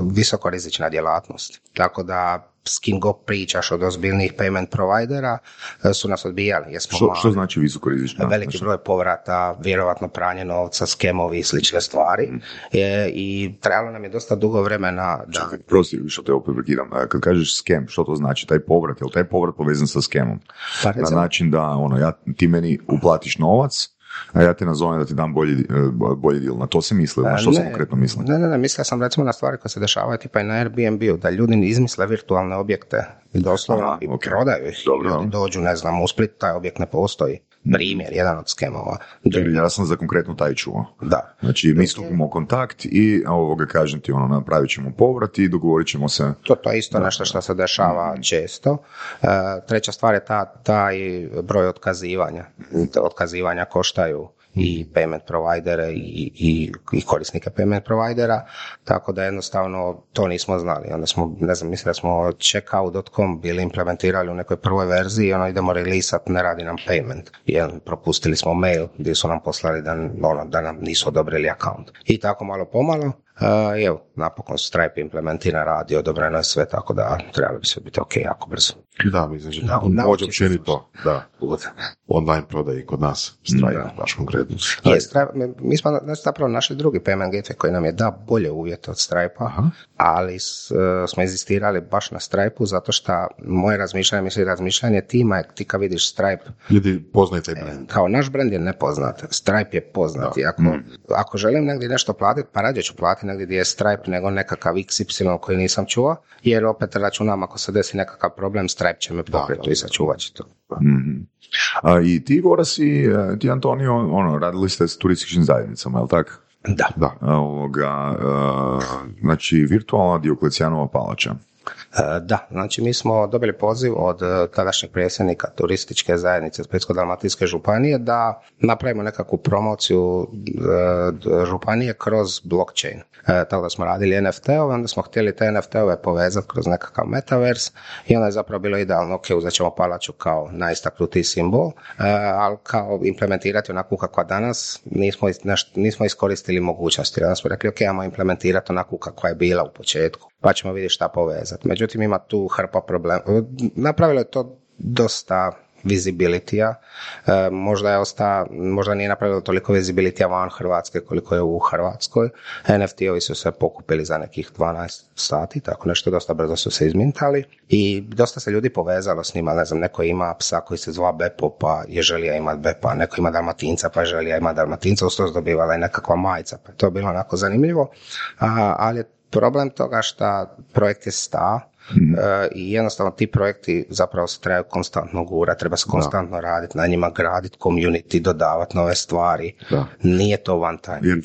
visokorizična djelatnost. Tako da s kim god pričaš od ozbiljnih payment providera e, su nas odbijali. Jer smo Što, što znači visokorizična? Veliki broj povrata, vjerovatno pranje novca, skemovi i slične stvari. E, I trebalo nam je dosta dugo vremena da... Čekaj, prosti, što te opet prekidam. A Kad kažeš skem, što to znači? Taj povrat, je li taj povrat povezan sa skemom? Pa Na način da ono, ja, ti meni uplatiš novac, a ja te nazovem da ti dam bolji, e, bolji deal. Na to se misli, na što se Ne, konkretno misli? Ne, ne, ne, mislio sam recimo na stvari koje se dešavaju tipa i na Airbnb-u, da ljudi izmisle virtualne objekte i doslovno Aha, i ok. prodaju ih. Dobro, Ljudi dođu, ne znam, u Split taj objekt ne postoji. Primjer, jedan od skemova. Čekaj, ja sam za konkretno taj čuo. Da. Znači, mi stupimo u kontakt i ovoga kažem ti, ono, napravit ćemo povrat i dogovorit ćemo se. To, to je isto nešto što se dešava često. E, treća stvar je ta, taj broj otkazivanja. Otkazivanja koštaju i payment providere i, i, i korisnike payment providera, tako da jednostavno to nismo znali. Onda smo, ne znam, mislim da smo checkout.com bili implementirali u nekoj prvoj verziji i ono idemo releasat, ne radi nam payment. Jer propustili smo mail gdje su nam poslali da, ono, da nam nisu odobrili account. I tako malo pomalo, i evo, napokon Stripe implementira radi, odobreno je sve, tako da trebalo bi sve biti ok jako brzo. Da, mislim, pođe se općenito, da, online prodaji kod nas, Stripe, Da. baš konkretno. Je, Stripe, mi- smo znači, zapravo našli drugi payment gateway koji nam je da bolje uvjete od Stripe-a, Aha. ali s- e, smo inzistirali baš na Stripe-u zato što moje razmišljanje, mislim razmišljanje tima je ti kad vidiš Stripe Ljudi poznaju taj brand. kao naš brand je nepoznat, Stripe je poznat i ako, ako želim negdje nešto platiti, pa rađe ću platiti negdje gdje je Stripe nego nekakav XY koji nisam čuo, jer opet računam ako se desi nekakav problem, Stripe će me pokriti i sačuvat će to. Mhm. A, I ti, Gora, si, e, ti, Antonio, ono, radili ste s turističkim zajednicama, je li tako? Da. Da. Ovoga, e, znači, virtualna Dioklecijanova palača. E, Da, znači mi smo dobili poziv od e, tadašnjeg predsjednika turističke zajednice Splitsko-dalmatinske županije da napravimo nekakvu promociju e, županije kroz blockchain. Tako da smo radili NFT-ove, onda smo htjeli te NFT-ove povezati kroz nekakav metaverse i onda je zapravo bilo idealno, ok, uzet ćemo palaču kao najistaknutiji simbol, ali kao implementirati onako kakva danas, nismo, nismo iskoristili mogućnosti. Onda smo rekli, ok, ajmo implementirati onako kakva je bila u početku, pa ćemo vidjeti šta povezati. Međutim, ima tu hrpa problema. Napravilo je to dosta visibilitya. E, možda je osta, možda nije napravilo toliko visibilitya van Hrvatske koliko je u Hrvatskoj. NFT-ovi su se pokupili za nekih 12 sati, tako nešto, dosta brzo su se izmintali i dosta se ljudi povezalo s njima, ne znam, neko ima psa koji se zva Bepo pa je želio imati Bepa, neko ima Dalmatinca pa je želio imati Dalmatinca, uz se dobivala i nekakva majica, pa je to bilo onako zanimljivo, A, ali problem toga što projekt je sta, E, i jednostavno ti projekti zapravo se trebaju konstantno gurati, treba se konstantno raditi na njima, graditi community, dodavati nove stvari. Da. Nije to one time. Jer,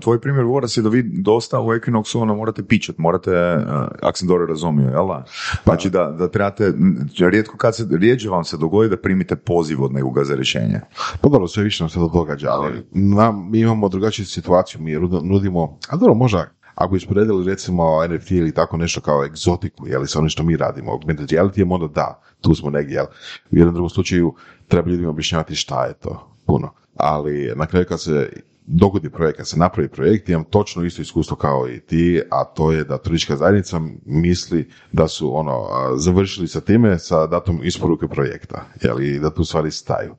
tvoj primjer Voras je da vi dosta u Equinoxu ono morate pičat, morate, uh, ako sam dobro razumio, jel da? Znači da, da trebate, m, rijetko kad se, rijeđe vam se dogodi da primite poziv od nekoga za rješenje. Pa dobro, sve više nam se to događa, ali nam, mi imamo drugačiju situaciju, mi nudimo, a dobro, možda ako usporedili recimo NFT ili tako nešto kao egzotiku, je li sa onim što mi radimo, augmented reality, onda da, tu smo negdje, jel? U jednom drugom slučaju treba ljudima objašnjavati šta je to, puno. Ali na kraju kad se dogodi projekt, kad se napravi projekt, imam točno isto iskustvo kao i ti, a to je da turistička zajednica misli da su ono, završili sa time sa datom isporuke projekta, jel, i da tu stvari staju.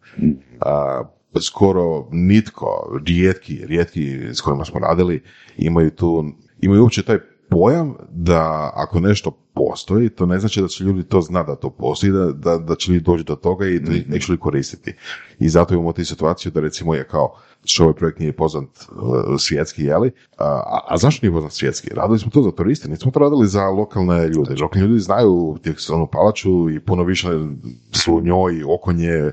A, skoro nitko, rijetki, rijetki s kojima smo radili, imaju tu, imaju uopće taj pojam da ako nešto postoji, to ne znači da će ljudi to znati da to postoji, da, da, da će ljudi doći do toga i neće li koristiti. I zato imamo tu situaciju da recimo je kao što ovaj projekt nije poznat uh, svjetski, jeli? A, a zašto nije poznat svjetski? Radili smo to za turiste, nismo to radili za lokalne ljude. Lokalni ljudi znaju Tekstilnu palaču i puno više su njoj oko nje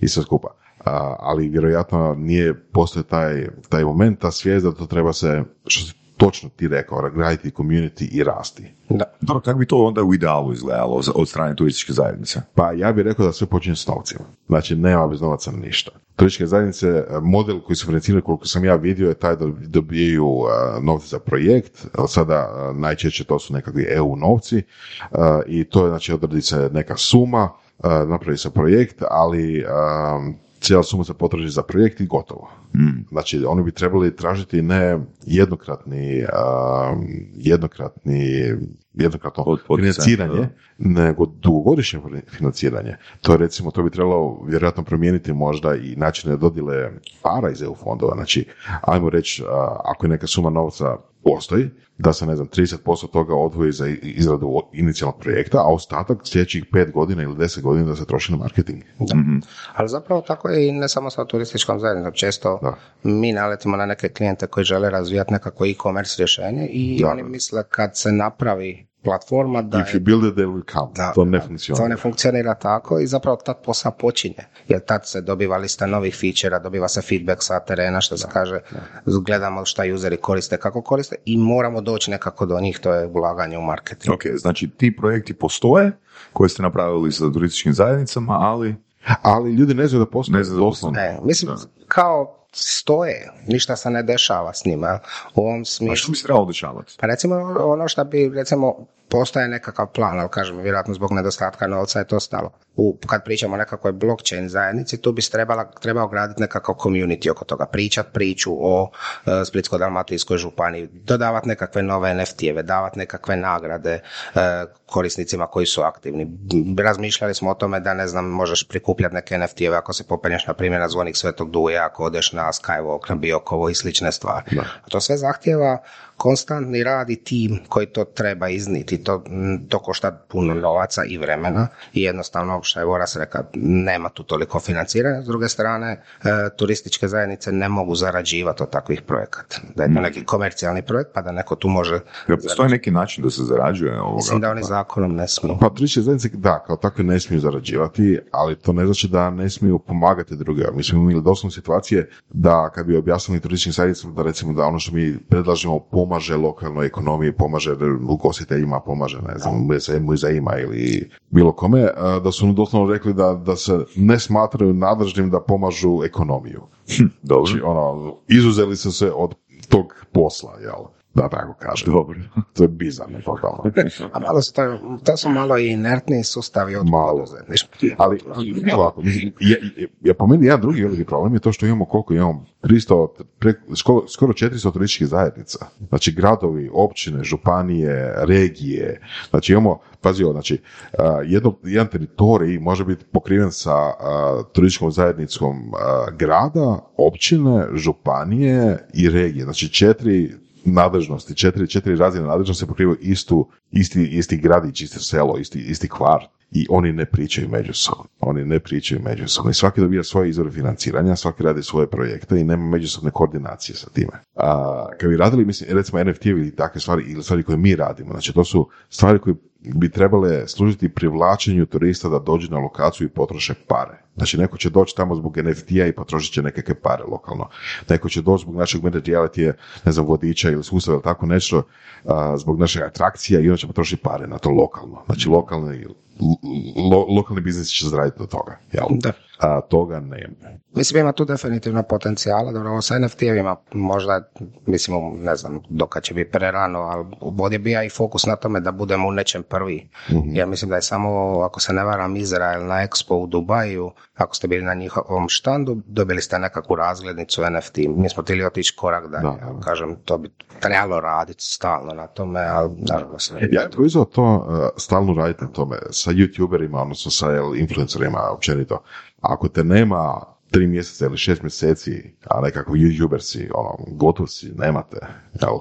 i sve skupa. A, ali vjerojatno nije postoje taj, taj moment, ta svijest da to treba se, što si točno ti rekao, graditi community i rasti. Da. Dobro, kako bi to onda u idealu izgledalo od strane turističke zajednice? Pa ja bih rekao da sve počinje s novcima. Znači, nema bez novaca ništa. Turističke zajednice, e, model koji su financirani, koliko sam ja vidio, je taj da dobijaju e, novce za projekt. Sada e, najčešće to su nekakvi EU novci i to je, znači, odredi se neka suma, napravi se projekt, ali cijela suma se potraži za projekt i gotovo. Znači, oni bi trebali tražiti ne jednokratni, a, jednokratni, jednokratno Od- financiranje, da. nego dugogodišnje financiranje. To je recimo, to bi trebalo vjerojatno promijeniti možda i načine dodjele para iz EU fondova. Znači, ajmo reći, a, ako je neka suma novca postoji, da se, ne znam, 30% toga odvoji za izradu inicijalnog projekta, a ostatak sljedećih pet godina ili deset godina da se troši na marketing. Ali zapravo tako je i ne samo sa turističkom zajednicom. Često Da. mi naletimo na neke klijente koji žele razvijati nekako e-commerce rješenje i Da. oni misle kad se napravi platforma da If je you build it, they will come. Da, to ne da, funkcionira. To ne funkcionira tako i zapravo tad posao počinje. Jer tad se dobiva lista novih feature dobiva se feedback sa terena, što se kaže, gledamo šta useri koriste, kako koriste i moramo doći nekako do njih, to je ulaganje u marketing. Ok, znači ti projekti postoje koje ste napravili sa turističkim zajednicama, ali Ali ljudi ne znaju da postoje. Ne znaju da doslovno. Ne, mislim, kao stoje, ništa se ne dešava s njima. U ovom a što smislu, bi se trebalo dešavati? pa recimo ono što bi, recimo, postoje nekakav plan, ali kažem, vjerojatno zbog nedostatka novca je to stalo. U, kad pričamo o nekakvoj blockchain zajednici, tu bi se trebala, trebao graditi nekakav community oko toga, pričat priču o e, Splitsko-dalmatinskoj županiji, dodavati nekakve nove NFT-eve, davati nekakve nagrade e, korisnicima koji su aktivni. Razmišljali smo o tome da, ne znam, možeš prikupljati neke NFT-eve ako se popenješ, na primjer, na zvonik Svetog Duja, ako odeš na Skywalk, na Biokovo i slične stvari. A to sve zahtjeva konstantni rad i tim koji to treba izniti. To, to košta puno novaca i vremena i jednostavno, što je Voras rekao, nema tu toliko financiranja. S druge strane, e, turističke zajednice ne mogu zarađivati od takvih projekata. Da je to neki komercijalni projekt, pa da neko tu može... Jel postoji neki način da se zarađuje ovoga? Mislim da oni zakonom ne smiju. Pa turističke zajednice, da, kao takve ne smiju zarađivati, ali to ne znači da ne smiju pomagati drugima. Mi smo imali doslovno situacije da kad bi objasnili turističkim zajednicama da recimo da ono što mi predlažemo pomaže lokalnoj ekonomiji, pomaže ugostiteljima, pomaže ne znam, muze- muzejima ili bilo kome, da su doslovno rekli da, da se ne smatraju nadležnim da pomažu ekonomiju. Dobro. Znači, ono, izuzeli su se od tog posla, jel? Da tako kažem. Dobro. To je bizarno, totalno. A malo su to, to su malo i inertni sustavi od Malo. Ali, ovako, mislim, je, je, je po meni jedan drugi veliki problem je to što imamo koliko imamo 300, pre, skoro, skoro 400 turističkih zajednica. Znači gradovi, općine, županije, regije. Znači imamo, pazi znači jedno, jedan teritorij može biti pokriven sa a, turističkom zajednicom a, grada, općine, županije i regije. Znači četiri nadležnosti, četiri, četiri razine nadležnosti pokrivaju istu, isti, isti gradić, isto selo, isti, isti kvart i oni ne pričaju međusobno. Oni ne pričaju međusobno. I svaki dobija svoje izvore financiranja, svaki radi svoje projekte i nema međusobne koordinacije sa time. A, kad bi radili, mislim, recimo NFT ili takve stvari, ili stvari koje mi radimo, znači to su stvari koje bi trebale služiti privlačenju turista da dođu na lokaciju i potroše pare. Znači, neko će doći tamo zbog NFT-a i potrošit će nekakve pare lokalno. Neko će doći zbog našeg augmented reality, ne znam, vodiča ili sustava ili tako nešto, a, zbog naših atrakcija i onda će potrošiti pare na to lokalno. Znači, lokalni, lo- lokalni biznis će zaraditi od toga. Jel? Da. A toga nema. Mislim, ima tu definitivno potencijala, dobro, ovo sa NFT-evima možda, mislim, ne znam, dokad će biti prerano, ali ovdje bi ja i fokus na tome da budemo u nečem prvi. Ja mislim da je samo, ako se ne varam, Izrael na Expo u Dubaju, ako ste bili na njihovom štandu, dobili ste nekakvu razglednicu NFT. Mi smo htjeli otići korak dalje, Da, kažem, to bi trebalo raditi stalno na tome, ali naravno ne- Ja bih to uh, stalno raditi na tome sa youtuberima, odnosno sa influencerima općenito. Ako te nema tri mjeseca ili šest mjeseci, a nekako youtuber si, ono, gotov si, nemate, jel?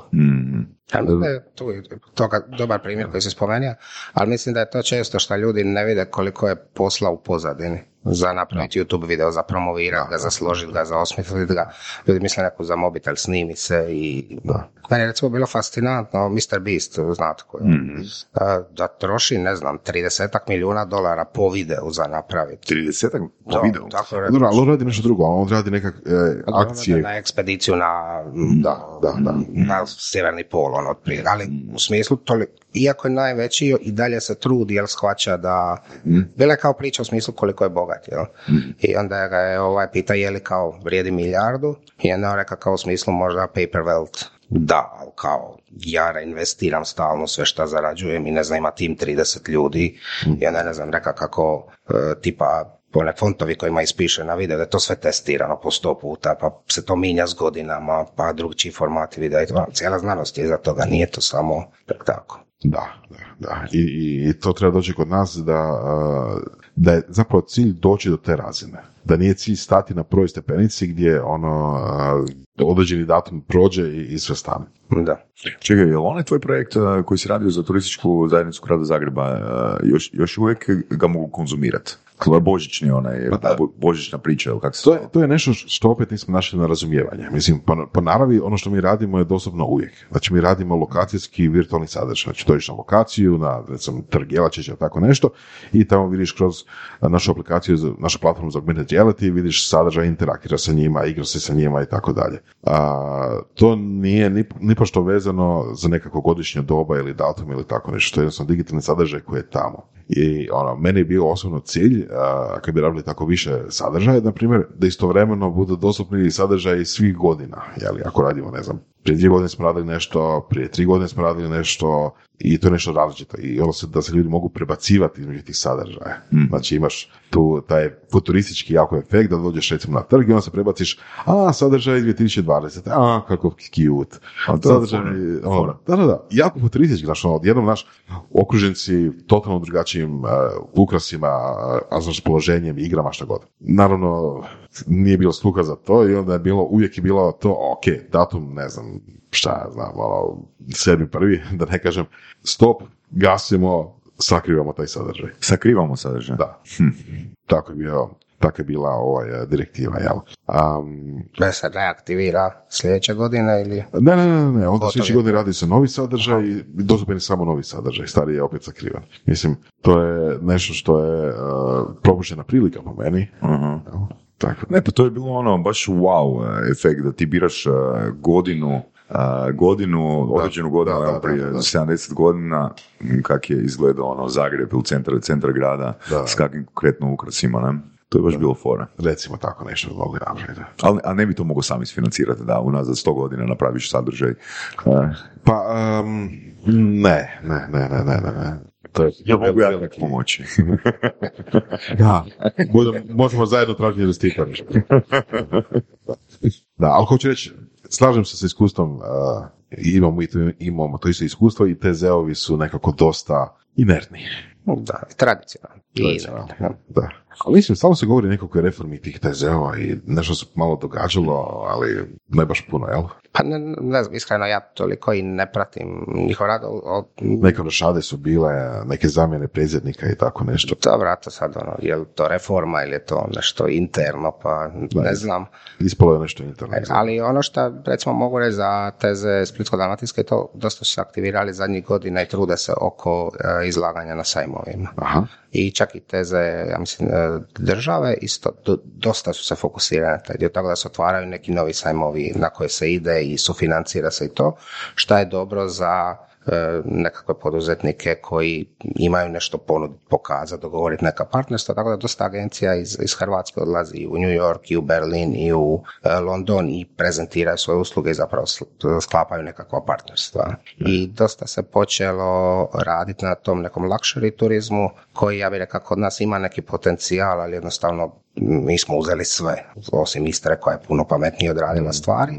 Je tu je toga dobar primjer koji se spomenuo, ali mislim da je to često što ljudi ne vide koliko je posla u pozadini za napraviti YouTube video, za promovirati ga, za složiti ga, za osmisliti ga. Ljudi misle neko za mobitel snimi se i... Meni je recimo bilo fascinantno, Mr. Beast, znate ko je, a, da troši, ne znam, 30 milijuna dolara po videu za napraviti. 30 po videu. Tako. Dobro, ali on radi nešto drugo, on radi nekak e, akcije. Na ekspediciju na, Da, da, da. na sjeverni pol, ono, otprilike. Ali u smislu, toli, iako je najveći, i dalje se trudi, jer shvaća da, bila je kao priča u smislu koliko je bogat, jel? I onda ga je ovaj pita je li kao vrijedi milijardu, i onda on rekao kao u smislu možda paper wealth. Da, ali kao ja reinvestiram stalno sve što zarađujem i ne znam, ima tim 30 ljudi i onda ne znam, reka kako e, tipa one fontovi kojima ispiše na video, da je to sve testirano po sto puta, pa se to minja s godinama, pa drugčiji formati videa cijela znanost je za toga, nije to samo tek tako. Da, da, da. I, i, to treba doći kod nas da, da je zapravo cilj doći do te razine. Da nije cilj stati na prvoj stepenici gdje ono a, određeni datum prođe i, i sve stane. Da. Čekaj, je li onaj tvoj projekt uh, koji si radio za turističku zajednicu grada Zagreba, uh, još, još uvijek ga mogu konzumirati? To je božićni onaj, Pa božićna priča, ili kako se To je, to je nešto što opet nismo našli na razumijevanje. Mislim, po, po naravi ono što mi radimo je dostupno uvijek. Znači mi radimo lokacijski virtualni sadržaj. Znači dođeš na lokaciju, na recimo trg Jelačić ili tako nešto i tamo vidiš kroz našu aplikaciju, našu platformu za augmented reality, vidiš sadržaj, interaktira sa njima, igra se sa njima i tako dalje. To nije ni, ni pošto vezano za nekako godišnje doba ili datum ili tako nešto. To je jednostavno digitalni sadržaj koji je tamo. I ono, meni je bio osobno cilj, a, kad bi radili tako više sadržaja, na primjer, da istovremeno budu dostupni sadržaji svih godina. Jeli, ako radimo, ne znam, prije dvije godine smo radili nešto, prije tri godine smo radili nešto i to je nešto različito. I ono se, da se ljudi mogu prebacivati između tih sadržaja. Znači imaš tu taj futuristički jako efekt da dođeš recimo na trg i onda se prebaciš, a sadržaj 2020. A, kako cute. A to sadržaj, ono, da, da, da, jako futuristički, znaš, ono, odjednom naš okružen si totalno drugačijim uh, ukrasima, uh, a znaš, položenjem, igrama, šta god. Naravno, nije bilo sluha za to i onda je bilo, uvijek je bilo to, ok, datum, ne znam, šta ja znam, ono, sedmi prvi, da ne kažem, stop, gasimo, sakrivamo taj sadržaj. Sakrivamo sadržaj. Da. Tako je bio, tako je bila ovaj, direktiva, jel? Um, Da se reaktivira sljedeće godine ili... ne, ne, ne, ne, onda sljedeće godine radi se novi sadržaj i dostupan je samo novi sadržaj, stari je opet sakrivan. Mislim, to je nešto što je uh, propuštena prilika po meni. Aha. Tako. Ne, pa to je bilo ono baš wow e, efekt da ti biraš e, godinu e, godinu, određenu godinu, da, da, prije da, da. 70 godina, m, kak je izgledao ono Zagreb ili centar, centar grada, Da. s kakvim konkretno ukrasima, ne? To je baš bilo fora. Recimo tako nešto bi mogli napraviti. Ali, a ne bi to mogao sam isfinancirati, da unazad 100 godina napraviš sadržaj. Pa, em, ne, ne, ne, ne, ne, ne. To je ja mogu ja pomoći. Da, budem, možemo zajedno tražiti investitora. da, ali hoću reći, slažem se sa iskustvom, uh, imamo, i to, imamo to isto iskustvo i TZ-ovi su nekako dosta inertni. Da, tradicionalno. I, Tradicionalno. Da. Ali mislim, stalno se govori nekakvoj reformi tih TZ-ova i nešto se malo događalo, ali ne baš puno, jel? Pa ne, ne znam, iskreno ja toliko i ne pratim njihov rad. o- o- Neke rošade su bile, neke zamjene predsjednika i tako nešto. Dobro, a to sad ono, je li to reforma ili je to nešto interno, pa ne znam. Ispalo je nešto interno. E, Ali ono što recimo mogu reći za teze Splitsko-Dalmatinske, to dosta su se aktivirali zadnjih godina i trude se oko e, izlaganja na sajmovima. Aha. I čak i teze, ja mislim, e, države do- dosta su se fokusirane na taj dio, tako da se otvaraju neki novi sajmovi na koje se ide i sufinancira se i to, šta je dobro za nekakve poduzetnike koji imaju nešto ponuditi, pokazati, dogovoriti neka partnerstva, tako da dosta agencija iz, iz Hrvatske odlazi u New York i u Berlin i u e, London i prezentiraju svoje usluge i zapravo sklapaju nekakva partnerstva. I dosta se počelo raditi na tom nekom luxury turizmu koji ja bih rekao kod nas ima neki potencijal, ali jednostavno mi smo uzeli sve, osim Istre koja je puno pametnije odradila stvari,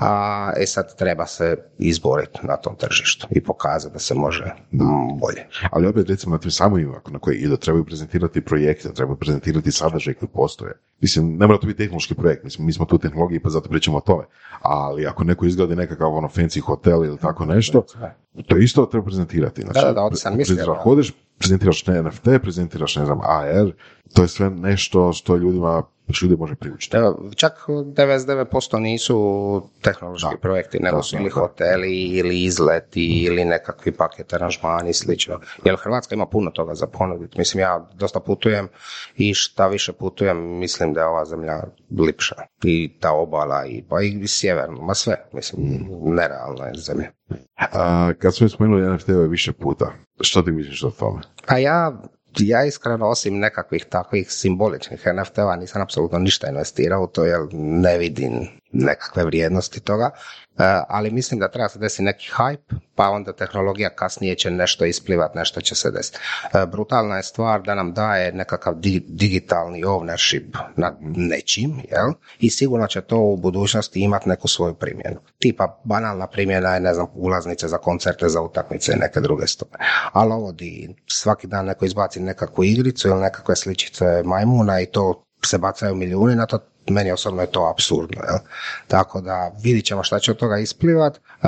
a e sad treba se izboriti na tom tržištu i pokazati da se može mm, bolje. Ali opet recimo na tim sajmovima na koje idu trebaju prezentirati projekte, trebaju prezentirati sadržaj koji postoje. Mislim, ne mora to biti tehnološki projekt, mislim, mi smo tu tehnologiji pa zato pričamo o tome. Ali ako neko izgradi nekakav ono fancy hotel ili tako nešto, to isto treba prezentirati. Znači, Da, da, da, sam mislio, prezentiraš-. Hodeš, prezentiraš ne NFT, prezentiraš, ne znam, AR, to je sve nešto što ljudima, što ljudi može priučiti. Čak 99% nisu tehnološki Da. projekti, nego Da, su ili da. hoteli, ili izleti, ili nekakvi paket aranžmani i slično. Jer Hrvatska ima puno toga za ponuditi. Mislim, ja dosta putujem i šta više putujem, mislim da je ova zemlja lipša. I ta obala, i, pa i sjeverno, ma sve. Mislim, nerealna je zemlja. A, kad smo spomenuli NFT-ove više puta, što ti misliš o tome? Pa ja, ja iskreno osim nekakvih takvih simboličnih NFT-ova nisam apsolutno ništa investirao to jer ne vidim nekakve vrijednosti toga, ali mislim da treba se desiti neki hype, pa onda tehnologija kasnije će nešto isplivat, nešto će se desiti. E, Brutalna je stvar da nam daje nekakav di- digitalni ownership nad nečim, jel? I sigurno će to u budućnosti imati neku svoju primjenu. Tipa banalna primjena je, ne znam, ulaznice za koncerte, za utakmice i neke druge stvari. Ali ovo di svaki dan neko izbaci nekakvu igricu ili nekakve sličice majmuna i to se bacaju milijuni na to, meni osobno je to apsurdno. Jel? Tako da vidit ćemo šta će od toga isplivat. Uh,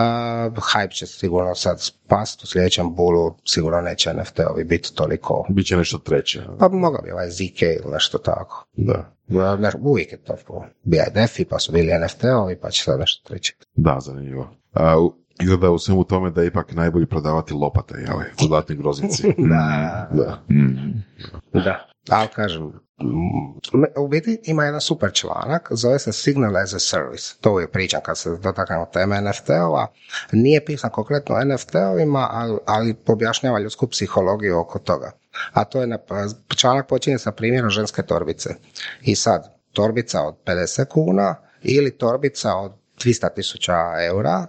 hype će sigurno sad spast u sljedećem bulu, sigurno neće NFT-ovi biti toliko Biće nešto treće. pa mogao bi ovaj ZK ili nešto tako. Da. Ne, uvijek je to bio DeFi, pa su bili NFT-ovi, pa će sad nešto treće. Da, zanimljivo. A, u- izgleda u svemu tome da je ipak najbolje prodavati lopate, jel? Zlatni groznici. Da. da. Mm. Da. Ali kažem, u biti ima jedan super članak, zove se Signal as a Service. To uvijek pričam kad se dotaknemo teme NFT-ova. Nije pisan konkretno o NFT-ovima, ali, ali objašnjava ljudsku psihologiju oko toga. A to je, na, članak počinje sa primjerom ženske torbice. I sad, torbica od 50 kuna ili torbica od 200 tisuća eura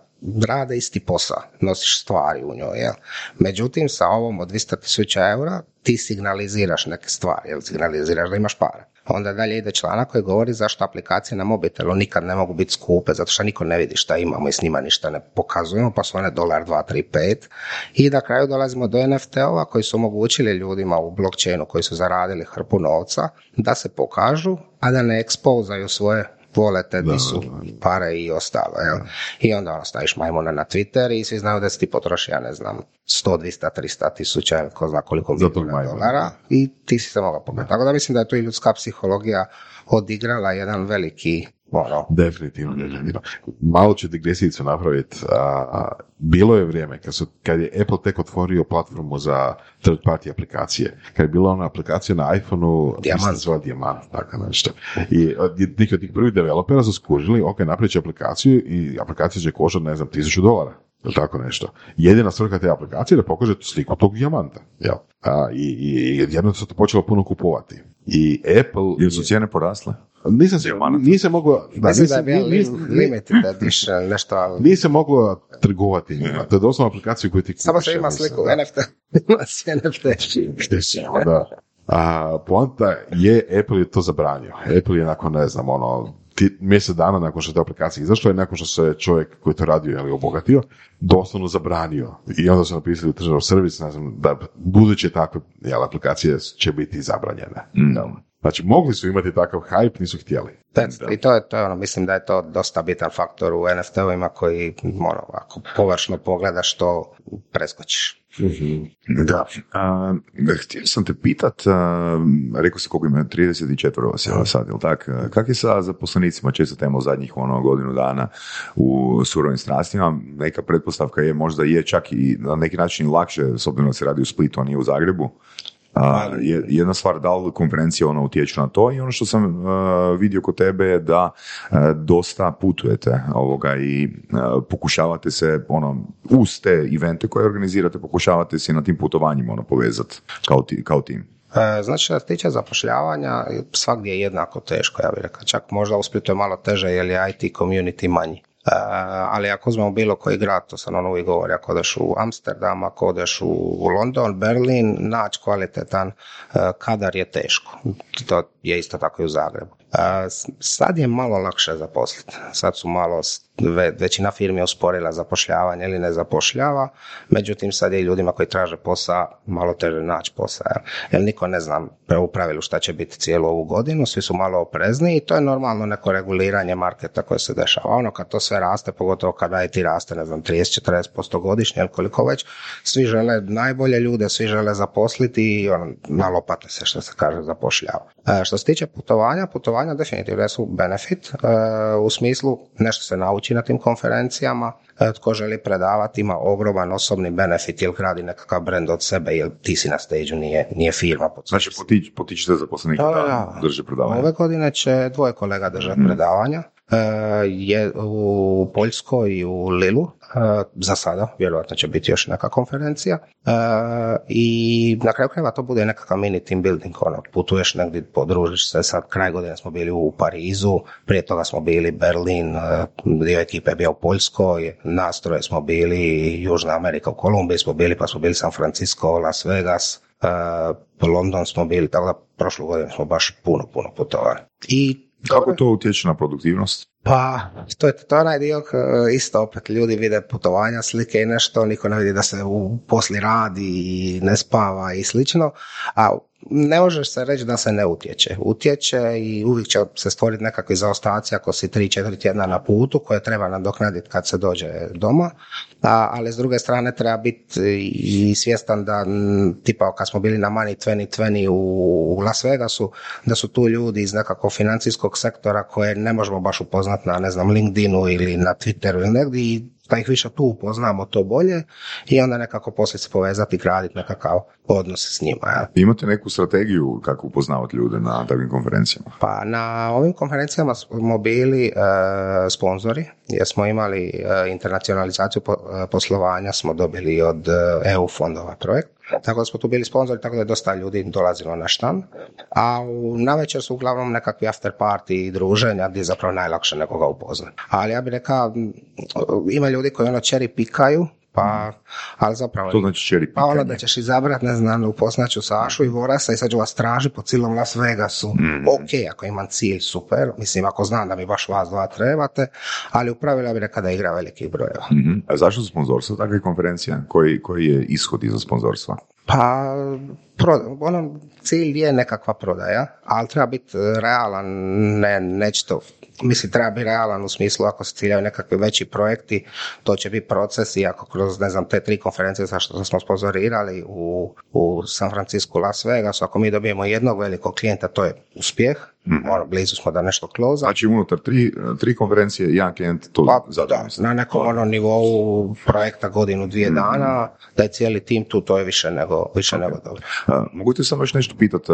rade isti posao, nosiš stvari u njoj, jel? Međutim, sa ovom od 200 tisuća eura ti signaliziraš neke stvari, jel? Signaliziraš da imaš para. Onda dalje ide članak koji govori zašto aplikacije na mobitelu nikad ne mogu biti skupe, zato što niko ne vidi šta imamo i s njima ništa ne pokazujemo, pa su one dolar, dva, tri, pet. I na kraju dolazimo do NFT-ova koji su omogućili ljudima u blockchainu koji su zaradili hrpu novca da se pokažu, a da ne ekspozaju svoje volete, di su pare i ostalo. Jel? I onda ono, staviš majmuna na Twitter i svi znaju da si ti potrošio, ja ne znam, 100, 200, 300 tisuća, ko zna koliko milijuna dolara i ti si se mogao pogledati. Tako da mislim da je tu i ljudska psihologija odigrala jedan veliki ono, Definitivno, definitivno. Malo ću digresijicu napraviti. A, bilo je vrijeme kad, su, kad je Apple tek otvorio platformu za third party aplikacije. Kad je bila ona aplikacija na iPhoneu, Dijamant. mislim da se zvala Dijamant, tako nešto. I od- neki od tih prvih developera su skužili, ok, napravit će aplikaciju i aplikacija će koštati, ne znam, tisuću dolara. Ili tako nešto. Jedina svrha te aplikacije je da pokaže sliku tog dijamanta. Jel? A, i, i, i jedno se to počelo puno kupovati. I Apple... Jer su cijene porasle? Nisam se, nisam mogao... Da, mislim da nisam- nešto, se moglo trgovati njima. To je doslovno aplikacija koju ti kupiš. Samo se ima sliku. NFT, ima si NFT. da. A, poanta je, Apple je to zabranio. Apple je nakon, ne znam, ono, mjesec dana nakon što je ta aplikacija izašla i nakon što se čovjek koji je to radio ili obogatio, doslovno zabranio. I onda su napisali u državnom servisu, ne znam, da buduće takve jel, aplikacije će biti zabranjene. Da. Znači, mogli su imati takav hype, nisu htjeli. That's- I to je, to je ono, mislim da je to dosta bitan faktor u NFT-ovima koji, ono, ako površno pogledaš to, preskočiš. Da. A, htio sam te pitat, a, rekao si koliko ima, 34 vas sad, jel tak? Kak je sa zaposlenicima, često tema zadnjih ono godinu dana u surovim strastima, neka pretpostavka je možda je čak i na neki način lakše, s obzirom da se radi u Splitu, a nije u Zagrebu, a, je- jedna stvar, da li konferencije ono utječu na to i ono što sam a, vidio kod tebe je da a, dosta putujete ovoga i a, pokušavate se ono, uz te evente koje organizirate, pokušavate se na tim putovanjima ono, povezati kao, ti, kao tim. E, Znači, što se tiče zapošljavanja, svagdje je jednako teško, ja bih rekao. Čak možda u Splitu je malo teže jer je IT community manji. E, ali ako uzmemo bilo koji grad, to sam ono uvijek govori, ako odeš u Amsterdam, ako odeš u London, Berlin, naći kvalitetan e, kadar je teško. To je isto tako i u Zagrebu. S- sad je malo lakše zaposliti. Sad su malo, većina firmi usporila zapošljavanje ili ne zapošljava, međutim sad je i ljudima koji traže posao malo teže naći posao. Jer niko ne zna u pravilu šta će biti cijelu ovu godinu, svi su malo oprezniji i to je normalno neko reguliranje marketa koje se dešava. Ono kad to sve raste, pogotovo kada IT raste, ne znam, 30-40% godišnje ili koliko već, svi žele najbolje ljude, svi žele zaposliti i on, lopate se što se kaže zapošljava. E, što se tiče putovanja, putovanja definitivno su benefit e, u smislu nešto se nauči na tim konferencijama, e, tko želi predavati ima ogroman osobni benefit ili gradi nekakav brand od sebe jer ti si na stage nije, nije firma. pod Znači, potič, potičete zaposlenike Da, da, drže predavanje. Ove godine će dvoje kolega držati predavanja. E, je u Poljskoj i u Lilu, za sada, vjerojatno će biti još neka konferencija. E, I na kraju krajeva to bude nekakav mini team building, ono, putuješ negdje, podružiš se, sad kraj godine smo bili u Parizu, prije toga smo bili Berlin, e, dio ekipe je bio u Poljskoj, nastroje smo bili Južna Amerika, u Kolumbiji smo bili, pa smo bili San Francisco, Las Vegas, e, London smo bili, tako da prošlu godinu smo baš puno, puno putovali. I Kako to utječe na produktivnost? Pa, to je, to je onaj dio k- isto opet ljudi vide putovanja, slike i nešto, niko ne vidi da se u posli radi i ne spava i slično, a ne možeš se reći da se ne utječe. Utječe i uvijek će se stvoriti nekakvi zaostaci ako si 3-4 tjedna na putu koje treba nadoknaditi kad se dođe doma, a, ali s druge strane treba biti i svjestan da tipa kad smo bili na Money 2020 u, u Las Vegasu, da su tu ljudi iz nekakvog financijskog sektora koje ne možemo baš upoznati na ne znam LinkedInu ili na Twitteru ili negdje i da ih više tu upoznamo to bolje i onda nekako poslije se povezati i graditi nekakav odnos s njima. jel? Imate neku strategiju kako upoznavati ljude na takvim konferencijama? Pa na ovim konferencijama smo bili e, sponzori, jer smo imali e, internacionalizaciju po- e, poslovanja, smo dobili od e, EU fondova projekt. Tako da smo tu bili sponzori, tako da je dosta ljudi dolazilo na štan. A u navečer su uglavnom nekakvi after party i druženja gdje je zapravo najlakše nekoga upoznati. Ali ja bih rekao, ima ljudi koji ono cherry pikaju, pa, ali zapravo... To znači cherry Pa ono da ćeš izabrat, ne znam, upoznaću Sašu i Vorasa i sad ću vas traži po cijelom Las Vegasu. Ok, ako imam cilj, super. Mislim, ako znam da mi baš vas dva trebate, ali u pravilu bih rekao da igra veliki brojeva. Mhm. A zašto su sponzorstva takve konferencije? Koji, koji je ishod iza sponzorstva? Pa, pro, ono, cilj je nekakva prodaja, ali treba biti realan, ne, neće to Mislim, treba biti realan u smislu ako se ciljaju nekakvi veći projekti, to će biti proces i ako kroz, ne znam, te tri konferencije za što smo sponzorirali u, u San Francisco, Las Vegas, ako mi dobijemo jednog velikog klijenta, to je uspjeh, Mhm. ono, blizu smo da nešto kloza. Znači unutar tri, tri konferencije, jedan klijent to Pa, zadovoljno. da, na nekom ono nivou projekta godinu, dvije dana, da je cijeli tim tu, to je više nego, više nego dobro. A, mogu te samo još nešto pitati,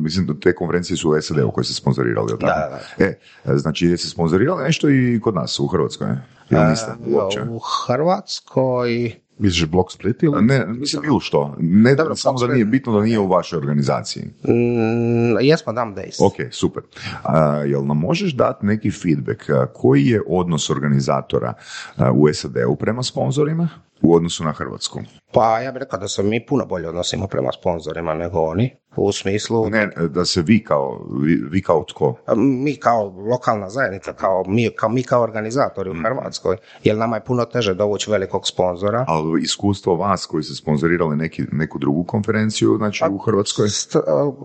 mislim da te konferencije su u SAD-u koje ste sponzorirali, tako? Da, da, E, znači jeste sponzorirali nešto i kod nas u Hrvatskoj? ne? Ili niste uopće? U Hrvatskoj, Misliš blok split ili? Ne, mislim bilo što. Ne, Dobro, samo da nije bitno da nije u vašoj organizaciji. mm, jesmo Dumb Days. Ok, super. A, jel nam možeš dati neki feedback? koji je odnos organizatora u SAD-u prema sponzorima u odnosu na Hrvatsku? Pa ja bih rekao da se mi puno bolje odnosimo prema sponzorima nego oni, u smislu Ne, da se vi kao, vi, vi kao tko? mi kao lokalna zajednica, kao mi kao, mi kao organizatori u Mhm. Hrvatskoj, jer nama je puno teže dovući velikog sponzora. Ali iskustvo vas koji ste sponzorirali neki, neku drugu konferenciju, znači u Hrvatskoj? St-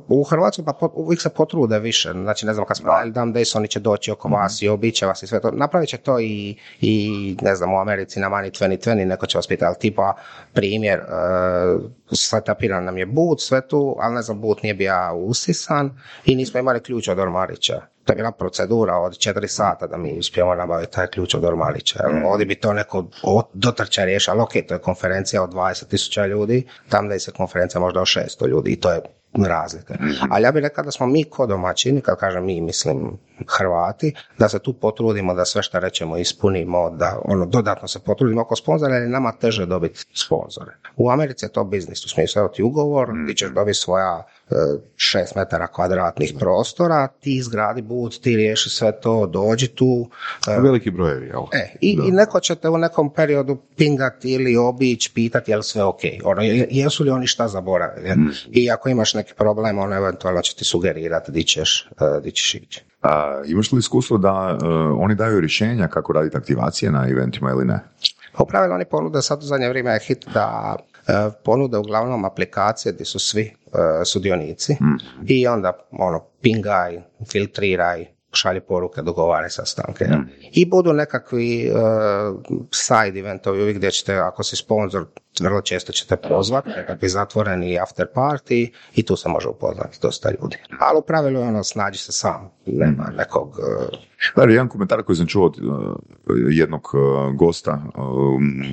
u Hrvatskoj pa pot- uvijek se potrude više, znači ne znam kad smo Dumb Days, oni će doći oko Mhm. vas i obiće vas i sve to. Napravit će to i, i ne znam u Americi na Money 2020, neko će vas pitati, ali tipa primjer, uh, setapiran nam je boot, sve tu, ali ne znam, boot nije bio usisan i nismo imali ključ od ormarića. To je bila procedura od četiri sata da mi uspijemo nabaviti taj ključ od ormarića. Mhm. Ovdje bi to neko dotrča riješio, ali ok, to je konferencija od 20.000 ljudi, tam da je se konferencija možda od 600 ljudi i to je razlika. Ali ja bih rekao da smo mi ko domaćini, kad kažem mi, mislim Hrvati, da se tu potrudimo da sve što rećemo ispunimo, da ono dodatno se potrudimo oko sponzora, jer je nama teže dobiti sponzore. U Americi je to biznis, u smislu evo ti ugovor, ti ćeš dobiti svoja e, šest metara kvadratnih prostora, ti izgradi bud, ti riješi sve to, dođi tu, e, Veliki brojevi, jel? E, i, i neko će te u nekom periodu pingati ili obići, pitati je li sve ok. Ono, je- jesu li oni šta zaboravili? Mm. I ako imaš neki problem, ono eventualno će ti sugerirati di ćeš, e, di ćeš ići. A, imaš li iskustvo da e, oni daju rješenja kako raditi aktivacije na eventima ili ne? Pa U pravilu oni ponude, sad u zadnje vrijeme je hit da ponude uglavnom aplikacije gdje su svi e, sudionici i onda ono pingaj, filtriraj, šalje poruke, dogovaraj sastanke. jel? I budu nekakvi e, side eventovi uvijek gdje ćete, ako si sponsor, vrlo često ćete pozvati, nekakvi zatvoreni after party i tu se može upoznati dosta ljudi. Ali u pravilu je ono, snađi se sam, nema nekog... e, Da, jedan komentar koji sam čuo od uh, jednog uh, gosta,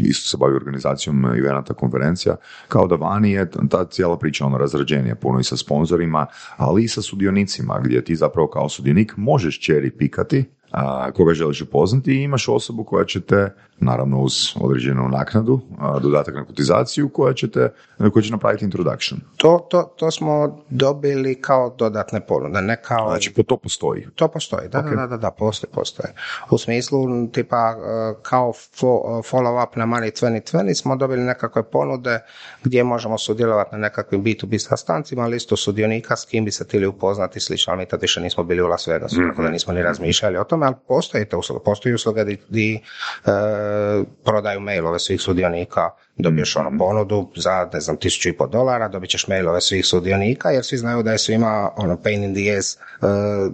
isto se bavi organizacijom eventa konferencija, kao da vani je ta cijela priča ono razrađenija, puno i sa sponzorima, ali i sa sudionicima, gdje ti zapravo kao sudionik možeš čeri pikati a, koga želiš upoznati i imaš osobu koja će te, naravno uz određenu naknadu, dodatak na kotizaciju, koja će, te, koja će napraviti introduction. To, to, to smo dobili kao dodatne ponude, ne kao... Znači, to postoji. To postoji, da, da, da, da, da, postoji, postoji. U smislu, tipa, e, kao fo- follow-up na Money 2020 smo dobili nekakve ponude gdje možemo sudjelovati na nekakvim B2B sastancima, listu sudionika s kim bi se htjeli upoznati slično, ali mi tad više nismo bili u Las Vegasu, tako da nismo ni razmišljali o tome, ali postoji te usluge, postoji usluge di, di, e, prodaju mailove svih sudionika, dobiješ ono ponudu za, ne znam, tisuću i pol dolara, dobit ćeš mailove svih sudionika, jer svi znaju da je svima ono pain in the ass uh,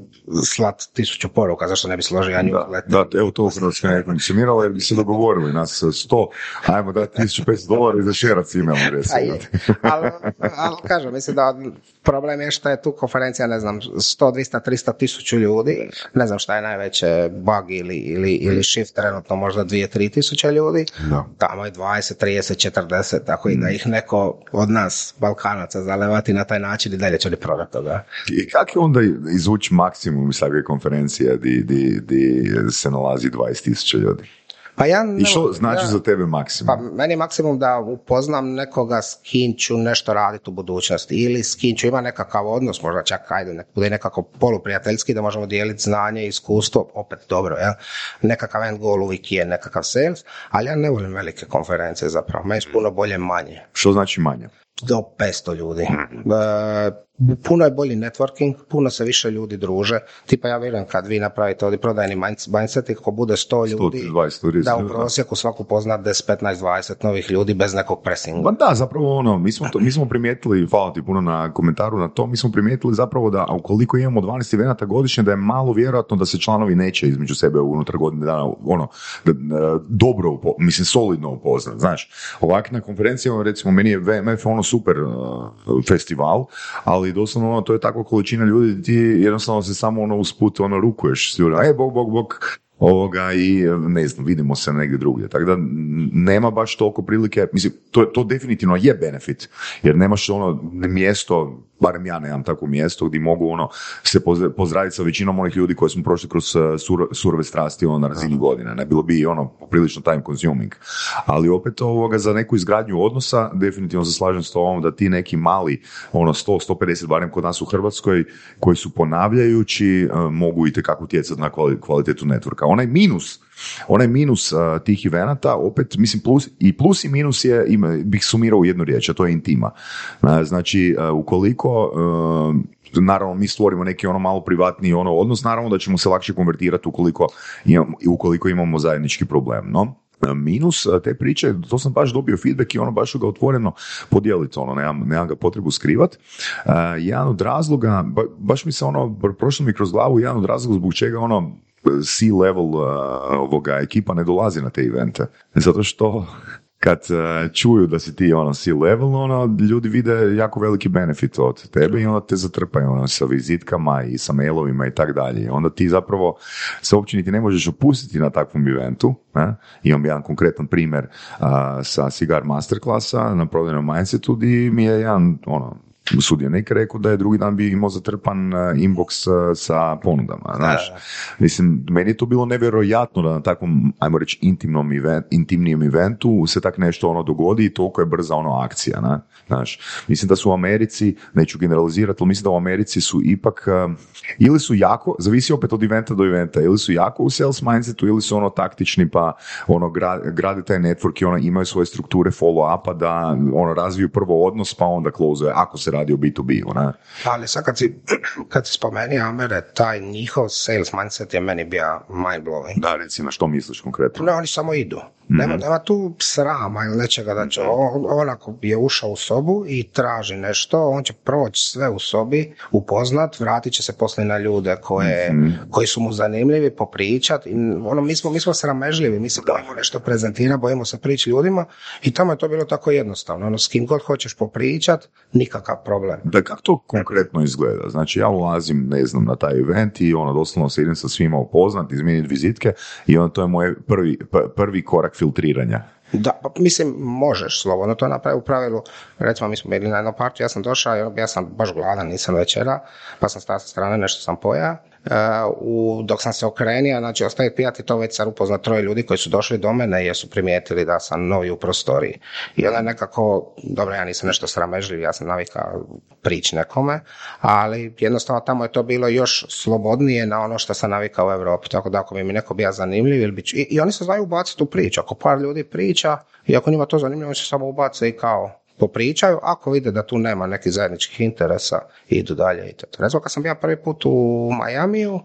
slat tisuću poruka, zašto ne bi složio ja Da, da, evo to u Hrvatskoj ne funkcioniralo jer bi se dogovorili nas sto, ajmo dati 1500 dolara i za šerac email A recimo. je. ali, ali kažem, mislim da problem je što je tu konferencija, ne znam, 100, 200, 300 tisuću ljudi, ne znam šta je najveće bug ili, ili, ili shift, trenutno možda 2, 3 tisuće ljudi, Da. tamo je 20, 30, 40, tako i da ih neko od nas, Balkanaca, zalevati na taj način i dalje će li prodati toga. I kako je onda izvući maksimum iz svake konferencije di, di, di se nalazi 20.000 ljudi? Pa ja ne I što znači ja- za tebe maksimum? Pa meni je maksimum da upoznam nekoga s kim ću nešto raditi u budućnosti ili s kim ću ima nekakav odnos, možda čak ajde, nek bude nekako poluprijateljski da možemo dijeliti znanje i iskustvo, opet dobro, jel? Nekakav end goal uvijek je nekakav sales, ali ja ne volim velike konferencije zapravo, meni su puno bolje manje Što znači manje? Do 500 ljudi. E, puno je bolji networking, puno se više ljudi druže. Tipa ja vjerujem kad vi napravite ovdje prodajni mindset- i ako bude 100 ljudi, 120 ljudi, da u prosjeku svaku pozna 10, 15, 20 novih ljudi bez nekog pressinga. Pa da, zapravo ono, mi smo, to, mi smo primijetili, hvala ti puno na komentaru na to, mi smo primijetili zapravo da ukoliko imamo 12 eventa godišnje, da je malo vjerojatno da se članovi neće između sebe unutar godine dana, ono, da, da, dobro, upo- mislim, solidno upoznat, znaš. Ovak na konferencijama, recimo, meni je VMF ono super uh, festival, ali doslovno ono, to je takva količina ljudi, ti jednostavno se samo ono usput ono rukuješ s ljudima, e, bog, bog, bog, ovoga i ne znam, vidimo se negdje drugdje. Tako da nema baš toliko prilike, mislim, to, to definitivno je benefit, jer nemaš ono mjesto, barem ja nemam takvo mjesto gdje mogu ono se pozd- pozdraviti sa većinom onih ljudi koji smo prošli kroz uh, sur- surove strasti ono, na razini godine. Ne bilo bi ono prilično time consuming. Ali opet ovoga za neku izgradnju odnosa definitivno se slažem s tobom da ti neki mali ono 100 150 barem kod nas u Hrvatskoj koji su ponavljajući uh, mogu i tekako utjecati na kvali- kvalitetu networka. Onaj minus Onaj minus tih evenata, opet, mislim, plus, i plus i minus je, ima, bih sumirao u jednu riječ, a to je intima. Uh, Znači, ukoliko, naravno, mi stvorimo neki ono malo privatni ono odnos, naravno da ćemo se lakše konvertirati ukoliko, imamo, ukoliko imamo zajednički problem, no? Minus te priče, to sam baš dobio feedback i ono baš ga otvoreno podijeliti, ono, nemam, nemam ga potrebu skrivat. Uh, jedan od razloga, ba- baš mi se ono, prošlo mi kroz glavu, jedan od razloga zbog čega ono, C-level uh, ovoga ekipa ne dolazi na te evente. Zato što kad uh, čuju da si ti ono C-level, ono, ljudi vide jako veliki benefit od tebe i onda te zatrpaju ono, sa vizitkama i sa mailovima i tak dalje. Onda ti zapravo se uopće niti ne možeš opustiti na takvom eventu. Ne? Imam jedan konkretan primjer uh, sa Cigar Masterclassa na prodajnom mindsetu gdje mi je jedan ono, sudionik rekao da je drugi dan bi imao zatrpan uh, inbox uh, sa ponudama, znaš. Mislim, meni je to bilo nevjerojatno da na takvom, ajmo reći, intimnom event, intimnijem eventu se tak nešto ono dogodi i toliko je brza ono akcija, na, znaš. Mislim da su u Americi, neću generalizirati, ali mislim da u Americi su ipak, uh, ili su jako, zavisi opet od eventa do eventa, ili su jako u sales mindsetu, ili su ono taktični pa ono gra- grade taj network i ono imaju svoje strukture follow-upa da ono razviju prvo odnos pa onda close ako se radi o B2B, ona. Ali sad kad si, kad si spomenuo Amere, taj njihov sales mindset je meni bio mind blowing. Da, reci na što misliš konkretno? Ne, oni samo idu. Nema, nema tu srama ili nečega da će, on, on ako je ušao u sobu i traži nešto, on će proći sve u sobi, upoznat, vratit će se poslije na ljude koje, koji su mu zanimljivi, popričat. I, ono, mi, smo, mi smo sramežljivi, mi se bojimo nešto prezentirati, bojimo se prići ljudima i tamo je to bilo tako jednostavno. Ono, s kim god hoćeš popričat, nikakav problem. Da, kako to konkretno izgleda? Znači, ja ulazim, ne znam, na taj event i ono, doslovno se idem sa svima upoznat, izmijeniti vizitke i ono, to je moj prvi, prvi korak filtriranja. Da, pa mislim, možeš slobodno to napraviti. U pravilu, recimo, mi smo bili na jednom partiju, ja sam došao, ja sam baš gladan, nisam večera, pa sam stao sa strane, nešto sam poja. U, dok sam se okrenio, znači ostaje pijati, to već sam upoznat troje ljudi koji su došli do mene jer su primijetili da sam novi u prostoriji. I onda nekako, dobro, ja nisam nešto sramežljiv, ja sam navikao prići nekome, ali jednostavno tamo je to bilo još slobodnije na ono što sam navikao u Europi, tako da ako bi mi neko bio zanimljiv ili bi, i, i oni se znaju ubaciti u priču, ako par ljudi priča i ako njima to zanimljivo, oni se samo ubace i kao popričaju, ako vide da tu nema nekih zajedničkih interesa, idu dalje i to. Recimo kad sam bio prvi put u Majamiju, uh,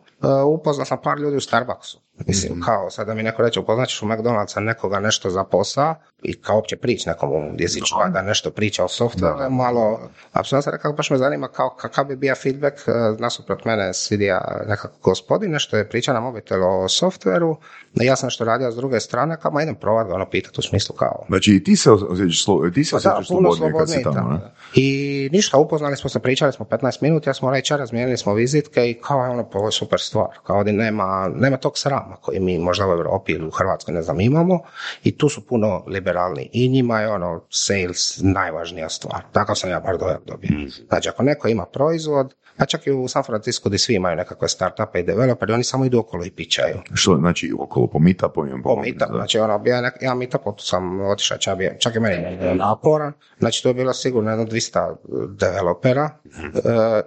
upoznao sam par ljudi u Starbucksu. Mislim, kao sad da mi neko reče, upoznat ćeš u McDonald'sa nekoga nešto za posao i kao opće prič nekom u jezičku, a da nešto priča o softveru, malo, apsolutno sam rekao, baš me zanima kao kakav bi bio feedback, uh, nasuprot mene sidija nekako gospodin, nešto je priča na mobitelu o softveru, ja sam nešto radio s druge strane, kao ma idem provat ga ono pitati u smislu kao, Znači, i ti se osjećaš, slo- ti se pa da, osjećaš slobodnije kad si tamo, ne? da. I ništa, upoznali smo se, pričali smo 15 minuta, ja smo reći, razmijenili smo vizitke i kao ono, pa ovo je super stvar. Kao ovdje nema, nema tog srama koji mi možda u Europi ili u Hrvatskoj ne znam imamo i tu su puno liberalni. I njima je ono, sales najvažnija stvar. Takav sam ja bar dojam dobio. Znači, ako neko ima proizvod, pa čak i u San Francisco gdje svi imaju nekakve startupe i developeri, oni samo idu okolo i pičaju. Što, znači, okolo po meetupovima, Po meetup, znači ono, ja, nek, ja meetup, tu sam otišao, čak, čak i meni je naporan, znači to je bilo sigurno jedno 200 developera e,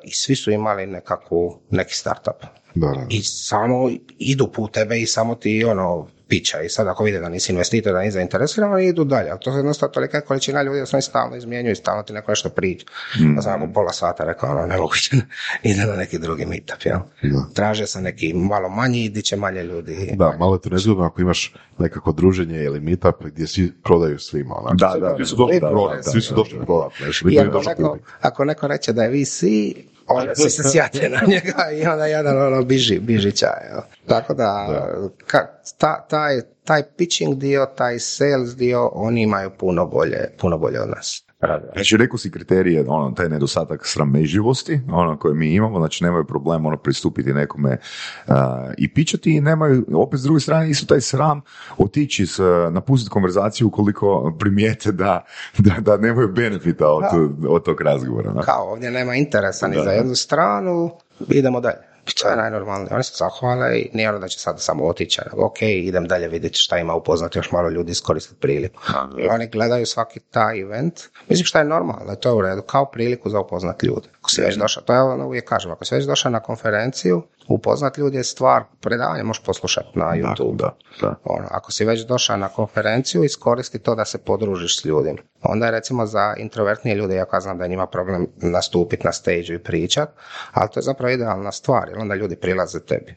i svi su imali nekakvu, neki startup. Da, da. I samo idu put tebe i samo ti ono, pića i sad ako vide da nisi investitor, da nisi zainteresiran, oni idu dalje, ali to je jednostavno tolika količina ljudi da se oni stalno izmjenjuju i stalno ti neko nešto priča. Mm. Pa sam nakon pola sata rekao, ono, nemoguće, ide na neki drugi meetup, jel? Da. Traže se neki malo manji, di će manje ljudi. Da, malo je to nezgodno ako imaš nekako druženje ili meetup gdje svi prodaju svima. Onako. Da, da, svi su došli da, prodati, da, svi su došli da. prodati. I ako neko reče da je VC, onda svi se sjate na njega i onda jedan ono biži, biži čaj. jel. Tako da, ka, ta, taj, taj pitching dio, taj sales dio, oni imaju puno bolje, puno bolje od nas. Znači, rekao si kriterije, ono, taj nedostatak sramežljivosti, ono, koje mi imamo, znači nemaju problem, ono, pristupiti nekome a, i pičati i nemaju, opet s druge strane, isto taj sram otići, s, napustiti konverzaciju ukoliko primijete da, da, da nemaju benefita od, od tog razgovora. ne? Kao ovdje nema interesa ni Da. za jednu stranu, idemo dalje. To je najnormalnije. Oni se zahvale i nije ono da će sad samo otići, ok, idem dalje vidjeti šta ima upoznati još malo ljudi, iskoristiti priliku. I oni gledaju svaki taj event. Mislim šta je normalno, to je u redu, kao priliku za upoznati ljude. Ako si već došao, to je ono uvijek kažem, ako si već došao na konferenciju, upoznat ljudi je stvar, predavanje možeš poslušati na YouTube. Da, da. Ono, ako si već došao na konferenciju, iskoristi to da se podružiš s ljudima. Onda je recimo za introvertnije ljude, ja znam da je njima problem nastupiti na stage i pričat, ali to je zapravo idealna stvar, jer onda ljudi prilaze tebi.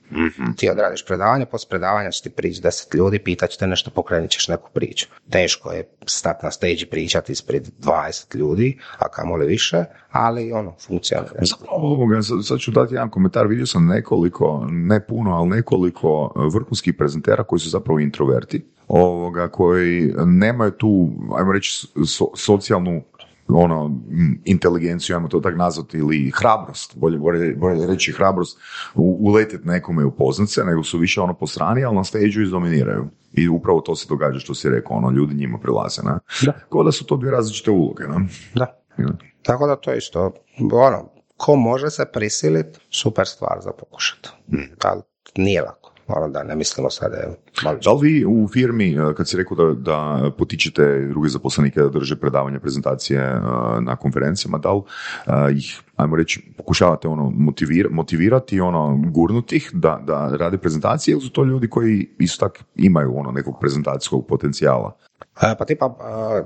Ti odradiš predavanje, poslije predavanja će ti prići deset ljudi, pitat će te nešto, pokrenut ćeš neku priču. Teško je stati na stage i pričati ispred 20 ljudi, a kamoli više, ali ono, funkcionira. Zapravo ovoga, sad sad ću dati jedan komentar, vidio sam nekoliko, ne puno, ali nekoliko vrhunskih prezentera koji su zapravo introverti, ovoga, koji nemaju tu, ajmo reći, so- socijalnu ono, inteligenciju, ajmo to tako nazvati, ili hrabrost, bolje, bolje, bolje reći hrabrost, u, uletet nekome i upoznat se, nego su više ono po strani, ali na stage izdominiraju. I upravo to se događa što si rekao, ono, ljudi njima prilaze, ne? Da. Kao da su to dvije različite uloge, ne? Da. Tako da to je isto, ono, ko može se prisiliti, super stvar za pokušati. Ali nije lako. Ono da ne mislimo sad da je malo Da li vi u firmi, eh, kad si rekao da, da potičete druge zaposlenike da drže predavanje, prezentacije eh, na konferencijama, da li eh, ih, ajmo reći, pokušavate ono motivira- motivirati, ono, gurnuti ih da, da rade prezentacije ili su to ljudi koji isto tak imaju ono nekog prezentacijskog potencijala? E, Pa tipa,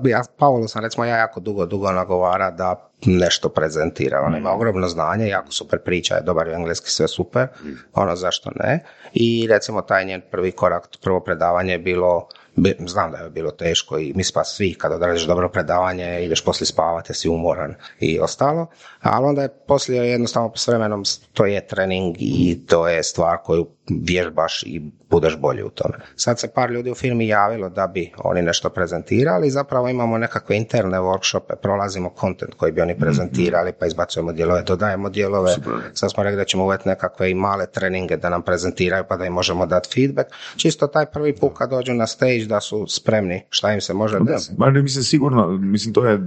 e, ja, Paolo sam recimo ja jako dugo, dugo nagovara da nešto prezentira. On ima ogromno znanje, jako super priča, je dobar u engleski, sve super. Ono, zašto ne? I recimo taj njen prvi korak, prvo predavanje je bilo bi- znam da je bilo teško i mi pa svi kad odradiš dobro predavanje ideš poslije spavati, si umoran i ostalo, ali onda je poslije jednostavno s vremenom to je trening i to je stvar koju vježbaš i budeš bolji u tome. Sad se par ljudi u firmi javilo da bi oni nešto prezentirali, zapravo imamo nekakve interne workshope, prolazimo kontent koji bi oni prezentirali, pa izbacujemo dijelove, dodajemo dijelove, sad smo rekli da ćemo uvesti nekakve i male treninge da nam prezentiraju pa da im možemo dati feedback. Čisto taj prvi put kad dođu na stage da su spremni šta im se može desiti. Ma ne, mislim sigurno, mislim to je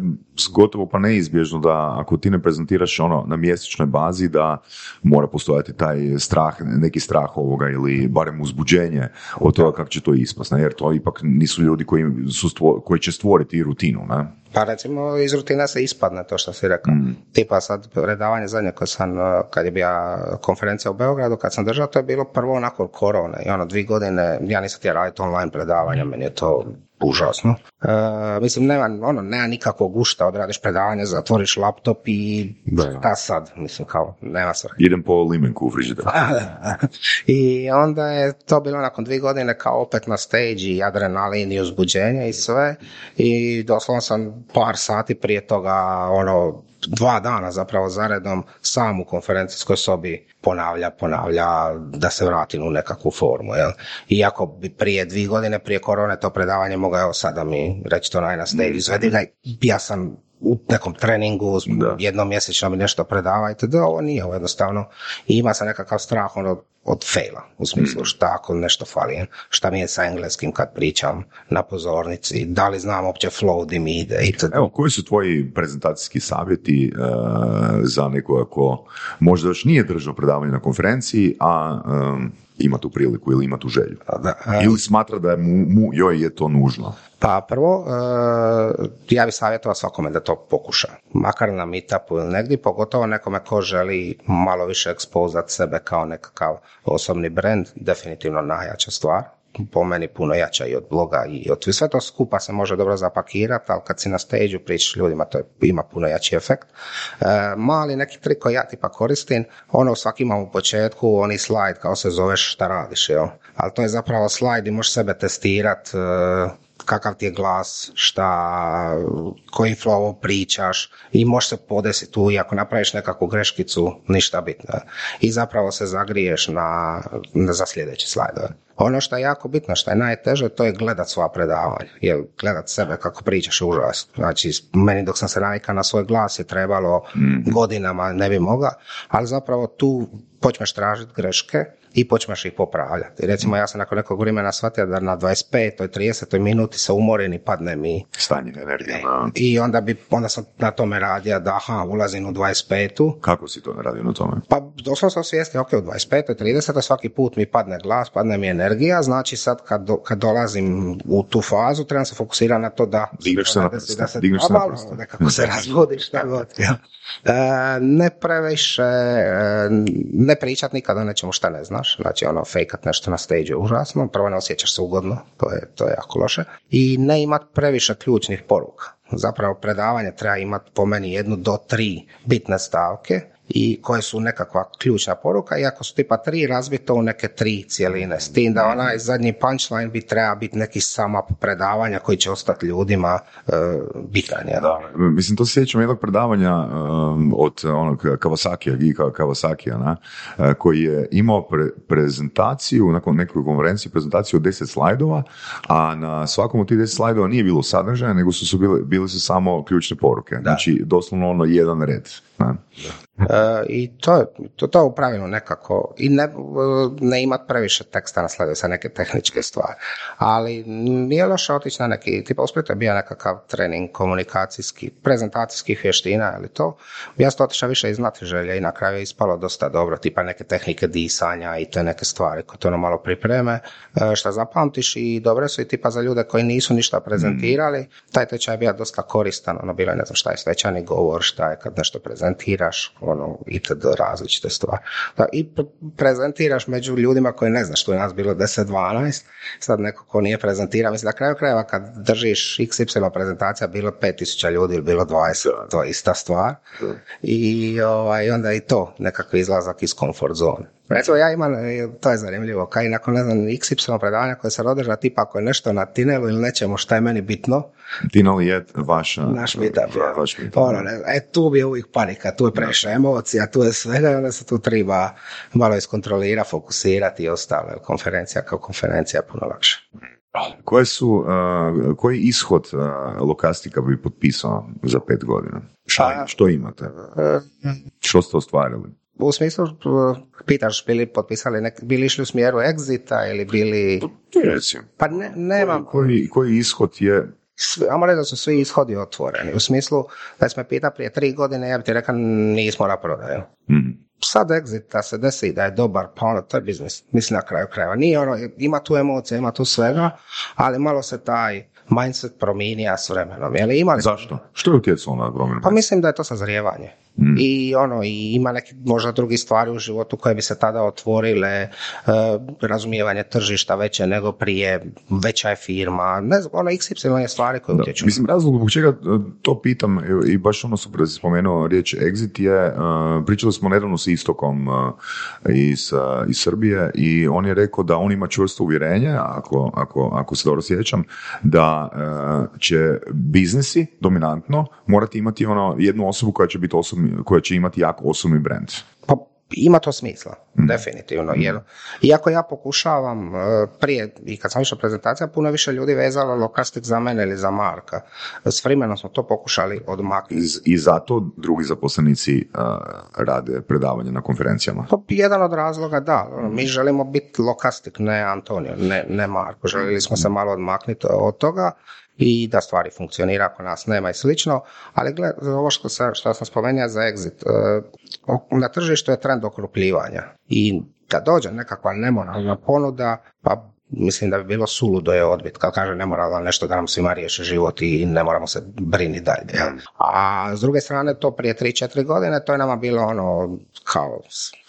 gotovo pa neizbježno da ako ti ne prezentiraš ono na mjesečnoj bazi da mora postojati taj strah, neki strah ovoga ili barem uzbuđenje od toga kako će to ispast, ne? jer to ipak nisu ljudi koji, su stvo- koji će stvoriti rutinu. Ne? Pa recimo iz rutine se ispadne to što si rekao. Tipa sad predavanje zadnje koje sam, uh, kad je bila konferencija u Beogradu, kad sam držao, to je bilo prvo nakon korone. I ono, dvije godine, ja nisam htio raditi online predavanja, meni je to užasno. E, mislim, nema, ono, nema nikakvog gušta, odradiš predavanje, zatvoriš laptop i Da. šta sad, mislim, kao, nema svrhe. Idem po limenku u frižider. I onda je to bilo nakon dvije godine kao opet na stage i adrenalin i uzbuđenje i sve i doslovno sam par sati prije toga ono dva dana zapravo zaredom sam u konferencijskoj sobi ponavlja, ponavlja da se vratim u nekakvu formu. Jel? Iako bi prije dvije godine, prije korone to predavanje mogao evo sada mi reći to naj na stage, izvedi ga, ja sam u nekom treningu, Da. jednom mjesečno mi nešto predavajte, da ovo nije ovo jednostavno. I ima se nekakav strah ono, od faila, u smislu šta ako nešto fali, šta mi je sa engleskim kad pričam na pozornici, da li znam uopće flow di mi ide itd. Evo, koji su tvoji prezentacijski savjeti e, za nekoga ko možda još nije držao predavanje na konferenciji, a ima tu priliku ili ima tu želju? Da, e, Ili smatra da je mu, mu joj je to nužno? Pa prvo, e, ja bih savjetovao svakome da to pokuša. Makar na meetupu ili negdje, pogotovo nekome ko želi malo više ekspozat sebe kao nekakav osobni brand, definitivno najjača stvar. Po meni puno jača i od bloga i od sve to skupa se može dobro zapakirati, ali kad si na stage pričaš ljudima, to je, ima puno jači efekt. E, mali neki trik koji ja tipa koristim, ono svaki imam u početku, oni slajd kao se zoveš šta radiš, jel? Ali to je zapravo slajd i možeš sebe testirati, kakav ti je glas, šta, koji flow pričaš i možeš se podesiti tu i ako napraviš nekakvu greškicu, ništa bitno. I zapravo se zagriješ na, na za sljedeći slajd. Ono što je jako bitno, što je najteže, to je gledat svoja predavanja. Jer gledat sebe kako pričaš je užas. Znači, meni dok sam se navikao na svoj glas je trebalo godinama, ne bi mogla, ali zapravo tu počneš tražiti greške i počneš ih popravljati. Recimo, ja sam nakon nekog vremena shvatio da na 25. 30. minuti se umoren i padne mi Stanje energije. na- i onda, bi, onda sam na tome radio da aha, ulazim u 25. Kako si to radio na tome? Pa doslovno sam svjesni, ok, u 25. 30. svaki put mi padne glas, padne mi energija, znači sad kad, do- kad dolazim u tu fazu, trebam se fokusirati na to da... Digneš se na da prste, da se, digneš se na prste. nekako se razbudi, šta god. jel. E, ne previše, e, ne pričat nikada o nečemu šta ne znaš, znači ono, fejkat nešto na stage je užasno, prvo ne osjećaš se ugodno, to je, to je jako loše, i ne imat previše ključnih poruka. Zapravo predavanje treba imati po meni jednu do tri bitne stavke i koje su nekakva ključna poruka i ako su tipa tri razbito u neke tri cijeline s tim da onaj zadnji punchline bi treba biti neki sama predavanja koji će ostati ljudima e, bitan. jel? Da, mislim, to se sjećam jednog predavanja um, od onog Kawasaki, Gika Kawasaki, na, uh, koji je imao pre- prezentaciju, nakon nekoj konferenciji, prezentaciju od 10 slajdova, a na svakom od tih 10 slajdova nije bilo sadržaja, nego su, su bile, bile su samo ključne poruke. Znači, doslovno ono jedan red. E, I to je to, to u pravilu nekako, i ne, ne imat previše teksta na sladu sa neke tehničke stvari. Ali nije loše otići na neki, tipa u Splitu je bio nekakav trening komunikacijski, prezentacijskih vještina ili to. Ja sam otišao više iz znatiželja i na kraju je ispalo dosta dobro, tipa neke tehnike disanja i te neke stvari koje to ono malo pripreme, e, šta zapamtiš i dobre su i tipa za ljude koji nisu ništa prezentirali, taj tečaj je bio dosta koristan, ono bilo je ne znam šta je svečani govor, šta je kad nešto prezentiraš, ono itd. različite stvari. Da, I pre- prezentiraš među ljudima koji ne znaš, tu je nas bilo 10-12, sad neko ko nije prezentirao, mislim na kraju krajeva kad držiš XY prezentacija bilo 5000 ljudi ili bilo 20, to je ista stvar. I ovaj, onda i to nekakav izlazak iz comfort zone. Recimo ja imam, e, to je zanimljivo, kaj nakon ne znam XY predavanja koje se održa, tipa ako je nešto na tinelu ili nečemu šta je meni bitno, Tinali je vaša... naš meetup. Vaš meetup. Ono, ne, e, tu bi je uvijek panika, tu je previše emocija, tu je svega i onda se tu treba malo iskontrolira, fokusirati i ostalo. Konferencija kao konferencija je puno lakše. Koje su, uh, koji ishod uh, Lokastika bi potpisao za pet godina? Šta, Pa- što imate? Što ste ostvarili? U smislu, uh, pitaš, bili potpisali, nek, bili išli u smjeru exita ili bili... Recimo. Pa ne, nemam, Koji, koji ishod je Ajmo reći da su svi ishodi otvoreni. U smislu, da smo pita prije tri godine, ja bi ti rekao nismo na prodaju. Mhm. Sad exit da se desi da je dobar, pa ono, to je biznis. Mislim na kraju krajeva. Nije ono, ima tu emocija, ima tu svega, ali malo se taj mindset promijenija s vremenom. Jel, imali Zašto? Što je utjecalo na promjenu? Pa mislim da je to sazrijevanje. I ono, i ima neki možda drugi stvari u životu koje bi se tada otvorile, e, razumijevanje tržišta veće nego prije, veća je firma, ne znam, ono XY je stvari koje utječu. Mislim, razlog zbog čega e, to pitam evo, i baš ono super si spomenuo riječ exit je, e, pričali smo nedavno s Istokom e, iz, e, iz Srbije i on je rekao da on ima čvrsto uvjerenje, ako, ako, ako se dobro sjećam, da e, će biznesi dominantno morati imati ono jednu osobu koja će biti osobni, koja će imati jako osobni brand. Pa ima to smisla, definitivno. Jer, iako ja pokušavam e, prije, i kad sam išao prezentacija, puno više ljudi vezalo lokastik za mene ili za Marka. S vremenom smo to pokušali odmaknuti. I, i zato drugi zaposlenici e, rade predavanje na konferencijama. Pa jedan od razloga da, mi želimo biti lokastik, ne Antonio, ne, ne Marko. Željeli smo se malo odmaknuti od toga i da stvari funkcionira ako nas nema i slično, ali gled, ovo što, sam, što sam spomenuo za exit, e, na tržištu je trend okrupljivanja. I kad dođe nekakva nemoralna ponuda, pa mislim da bi bilo suludo je odbit, kad kaže nemoralno nešto da nam svima riješi život i ne moramo se brini dalje. A s druge strane to prije 3-4 godine to je nama bilo ono kao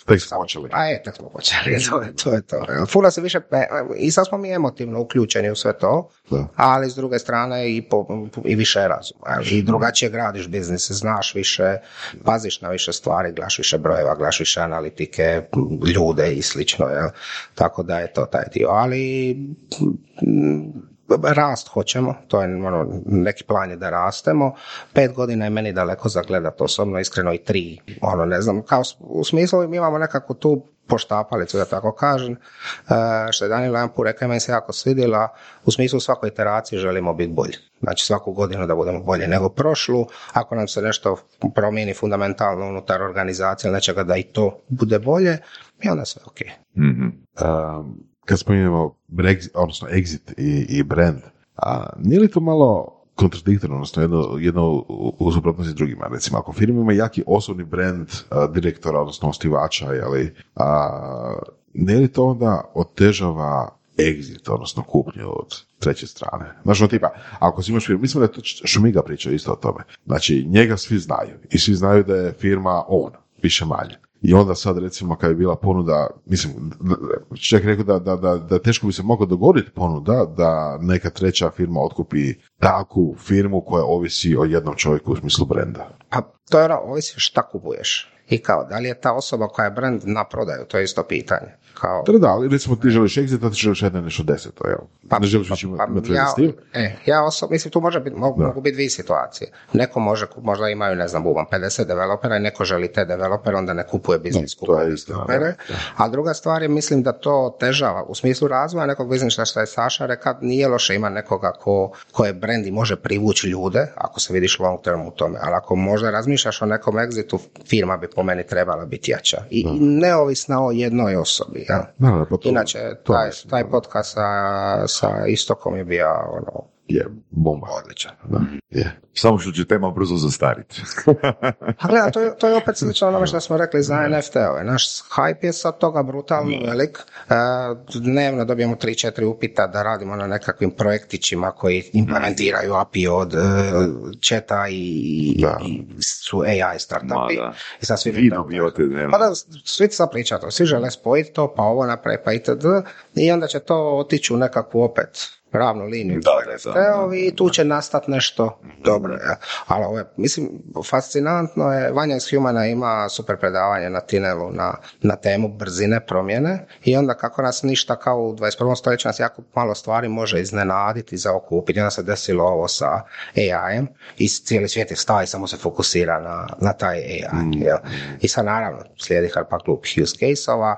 Tek smo počeli. A je, tek smo počeli, to je to. Je to. Puno se više, pe- i sad smo mi emotivno uključeni u sve to, Da. ali s druge strane i, po, i više razuma. I drugačije gradiš biznis, znaš više, paziš na više stvari, gledaš više brojeva, gledaš više analitike, ljude i slično. Jel? Tako da je to taj dio. Ali rast hoćemo, to je ono, neki plan je da rastemo. Pet godina je meni daleko za gledat, osobno iskreno i tri, ono ne znam, kao u smislu mi imamo nekakvu tu poštapalicu, da tako kažem, e, što je Daniel jedan put rekao, meni se jako svidjela, u smislu svakoj iteraciji želimo biti bolji. Znači svaku godinu da budemo bolji nego prošlu, ako nam se nešto promijeni fundamentalno unutar organizacije ili nečega da i to bude bolje, i onda sve ok. Mhm. Um, kad spominjemo Brexit, odnosno exit i, i brand, a nije li to malo kontradiktorno, odnosno jedno, jedno u, suprotnosti drugima. Recimo, ako firma ima jaki osobni brand a, direktora, odnosno osnivača, jeli, a, nije li to onda otežava exit, odnosno kupnju od treće strane. Znaš, ono tipa, ako si imaš firmu, mislim da je to Šumiga pričao isto o tome. Znači, njega svi znaju i svi znaju da je firma on, više manje. I onda sad recimo kad je bila ponuda, mislim, čovjek rekao da, da, da, da teško bi se moglo dogoditi ponuda da neka treća firma otkupi takvu firmu koja ovisi o jednom čovjeku u smislu brenda. Pa to je ovisi šta kupuješ. I kao, da li je ta osoba koja je brand na prodaju, to je isto pitanje. Kao, Da, da, ali recimo ti želiš exit, a ti želiš jedno nešto deseto, jel? Pa- ne želiš više pa, imati veze ja, e, ja osobno, mislim, tu može biti, mogu, mogu biti dvije situacije. Neko može, možda imaju, ne znam, bubam, 50 developera i neko želi te developere, onda ne kupuje biznis, je kupuje developere. A druga stvar je, mislim da to težava u smislu razvoja nekog biznisa što je Saša rekao, nije loše ima nekoga ko, ko je brand i može privući ljude, ako se vidiš long term u tome, ali ako možda razmišljaš o nekom exitu, firma bi po meni trebala biti jača. I, i neovisna o jednoj osobi. Ja? Da, da, pa to- Inače, taj, taj da. podcast sa, sa Istokom je bio ono, Je, bomba. odličan. Da, je. Samo što će tema brzo zastariti. A gledaj, to je, to je opet slično onome što smo rekli za NFT-ove. Naš hype je sad toga brutalno velik. E, dnevno dobijemo 3-4 upita da radimo na nekakvim projektićima koji implementiraju API od e, četa i, Da. i su AI startupi. Ma da. I sad svi Vi dobivate dnevno. Pa da, svi sad priča to, svi žele spojiti to, pa ovo napravi, pa itd. I onda će to otići u nekakvu opet ravnu liniju. Da, da, da. I tu će nastati nešto dobro. Ja. Ali ovo je, mislim, fascinantno je, Vanja iz Humana ima super predavanje na Tinelu na, na temu brzine promjene i onda kako nas ništa kao u 21. stoljeću nas jako malo stvari može iznenaditi, zaokupiti. Onda se desilo ovo sa AI-em i cijeli svijet je stao i samo se fokusira na, na taj AI. jel? I sad naravno slijedi hrpa klub use case-ova,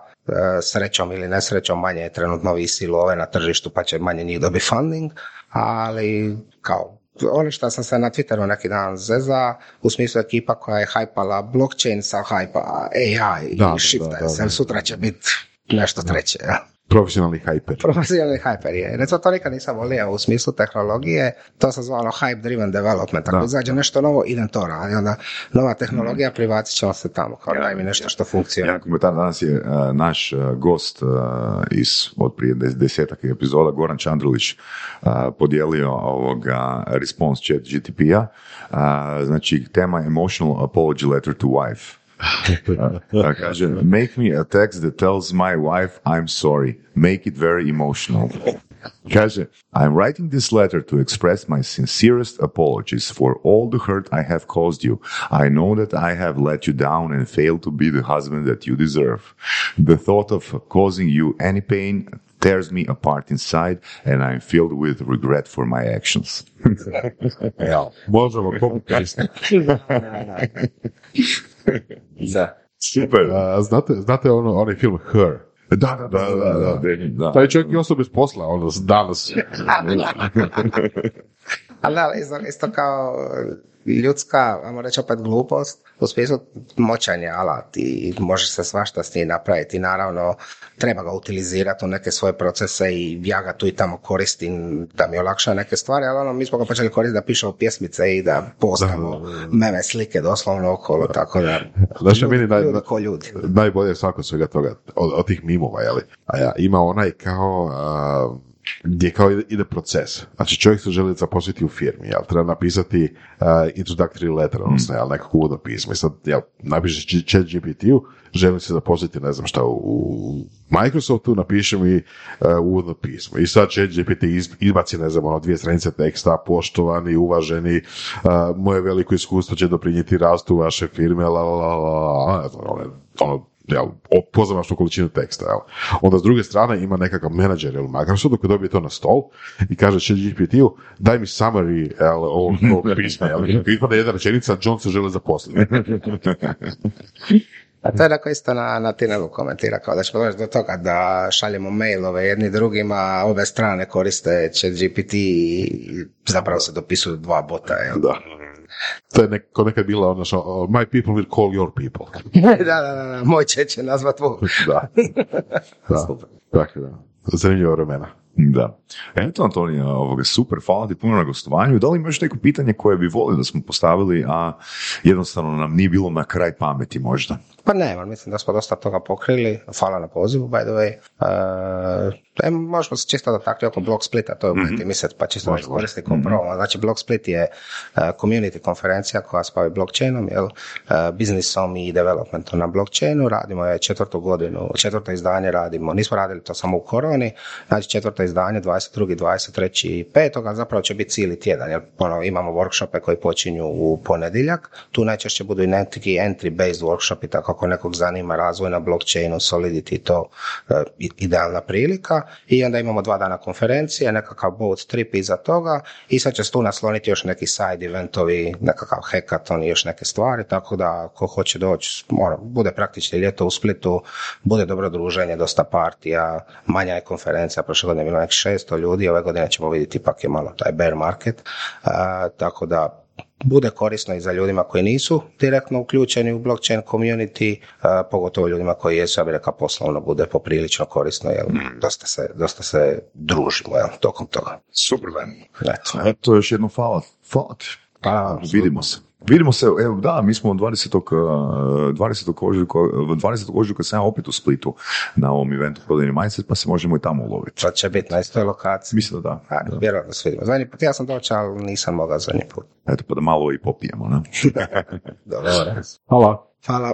srećom ili nesrećom manje je trenutno visi love na tržištu pa će manje njih dobiti funding, ali kao ono što sam se na Twitteru neki dan zeza, u smislu ekipa koja je hajpala blockchain sa hajpa AI Da, i shifta, da, da. sutra će biti nešto treće. Ja. Profesionalni hyper. Profesionalni hyper je. Recimo, to nikad nisam volio u smislu tehnologije, to se zvalo hype driven development. Ako izađe nešto novo, idem to raditi. Onda nova tehnologija, privacit ćemo se tamo. Kao daj mi nešto što funkcionira. Jedan komentar danas je uh, naš uh, gost uh, iz od prije des, desetak epizoda, Goran Čandrulić, podijelio ovoga response chat GTP-a. Znači, tema emotional apology letter to wife. Kaže, make me a text that tells my wife I'm sorry. Make it very emotional. Kaže, I'm writing this letter to express my sincerest apologies for all the hurt I have caused you. I know that I have let you down and failed to be the husband that you deserve. The thought of causing you any pain tears me apart inside and I'm filled with regret for my actions. Možemo copy-paste. Da. Super. A, znate, znate ono, onaj film Her? Da, da, da, da, da. da. Taj čovjek je ostao bez posla, ono, danas. Ali isto, isto kao ljudska, ajmo reći opet glupost, u smislu moćan je alat i može se svašta s njim napraviti naravno treba ga utilizirati u neke svoje procese i ja ga tu i tamo koristim da mi olakša neke stvari, ali ono, mi smo ga počeli koristiti da pišemo pjesmice i da postamo meme slike doslovno okolo, tako da Znaš šta meni naj, ljudi ko ljudi. najbolje je svako svega toga, od, od tih mimova, jeli? A ja, ima onaj kao, a, gdje kao ide, proces. Znači čovjek se želi zaposliti u firmi, jel? Treba napisati uh, introductory letter, odnosno, jel, nekako uvodno pismo. I sad, jel, napišeš chat GPT-u, želim se zaposliti, ne znam šta, u Microsoftu, napiše mi uh, uvodno pismo. I sad chat GPT iz- izbaci, ne znam, ono, dvije stranice teksta, poštovani, uvaženi, uh, moje veliko iskustvo će doprinijeti rastu vaše firme, la, la, la, la, la, ono, ono, jel, pozamašnu količinu teksta, jel. Onda s druge strane ima nekakav menadžer ili Microsoftu koji dobije to na stol i kaže chat GPT-u daj mi summary jel, ovog, ovog pisma, jel. I ispada jedna rečenica, John se želi zaposliti. A to je tako isto na, na Tinelu komentira, kao da ćemo doći do toga da šaljemo mailove jedni drugima, obe strane koriste chat GPT i zapravo se dopisuju dva bota. Jel? da. To je neko, nekad bila ono što, my people will call your people. da, da, da, da, moj će će nazvat tvoj. Da. da. Super. Tako da. Zanimljiva vremena. Da. Eto, Antonija, ovoga, super, hvala ti puno na gostovanju. Da li imaš neko pitanje koje bi volio da smo postavili, a jednostavno nam nije bilo na kraj pameti možda? Pa ne, mislim da smo dosta toga pokrili. Hvala na pozivu, by the way. E, možemo se čisto dotaknuti oko Blog Splita, to je mm mislet, pa čisto da iskoristi kao promo. Znači, Blog Split je uh, community konferencija koja se bavi blockchainom, jel, uh, biznisom i developmentom na blockchainu. Radimo je četvrtu godinu, četvrto izdanje radimo. Nismo radili to samo u koroni, znači četvrto izdanje, 22. 23. i 5. zapravo će biti cijeli tjedan, jer ono, imamo workshope koji počinju u ponedjeljak. Tu najčešće budu i neki entry-based workshopi, tako ako nekog zanima razvoj na blockchainu, Solidity, to uh, idealna prilika. I onda imamo dva dana konferencije, nekakav boat trip iza toga i sad će se tu nasloniti još neki side eventovi, nekakav hackathon i još neke stvari, tako da ako hoće doći, mora, bude praktički ljeto u Splitu, bude dobro druženje, dosta partija, manja je konferencija, prošle godine je bilo nek 600 ljudi, ove godine ćemo vidjeti ipak je malo taj bear market, uh, tako da bude korisno i za ljudima koji nisu direktno uključeni u blockchain community, a, pogotovo ljudima koji jesu, ja bih rekao, poslovno bude poprilično korisno, jer dosta se, dosta se družimo jel, tokom toga. Super, Eto. Eto, još jedno hvala. Hvala. Pa, Vidimo se. Vidimo se, evo da, mi smo 20. uh, 20. ožujka, 20. ožujka sam ja opet u Splitu na ovom eventu prodajni mindset, pa se možemo i tamo uloviti. to će biti na istoj lokaciji. Mislim da da. A, vjerojatno se vidimo. Zadnji put ja sam došao, ali nisam mogao zadnji put. Eto, pa da malo i popijemo, ne? Dobro. Hvala. Hvala.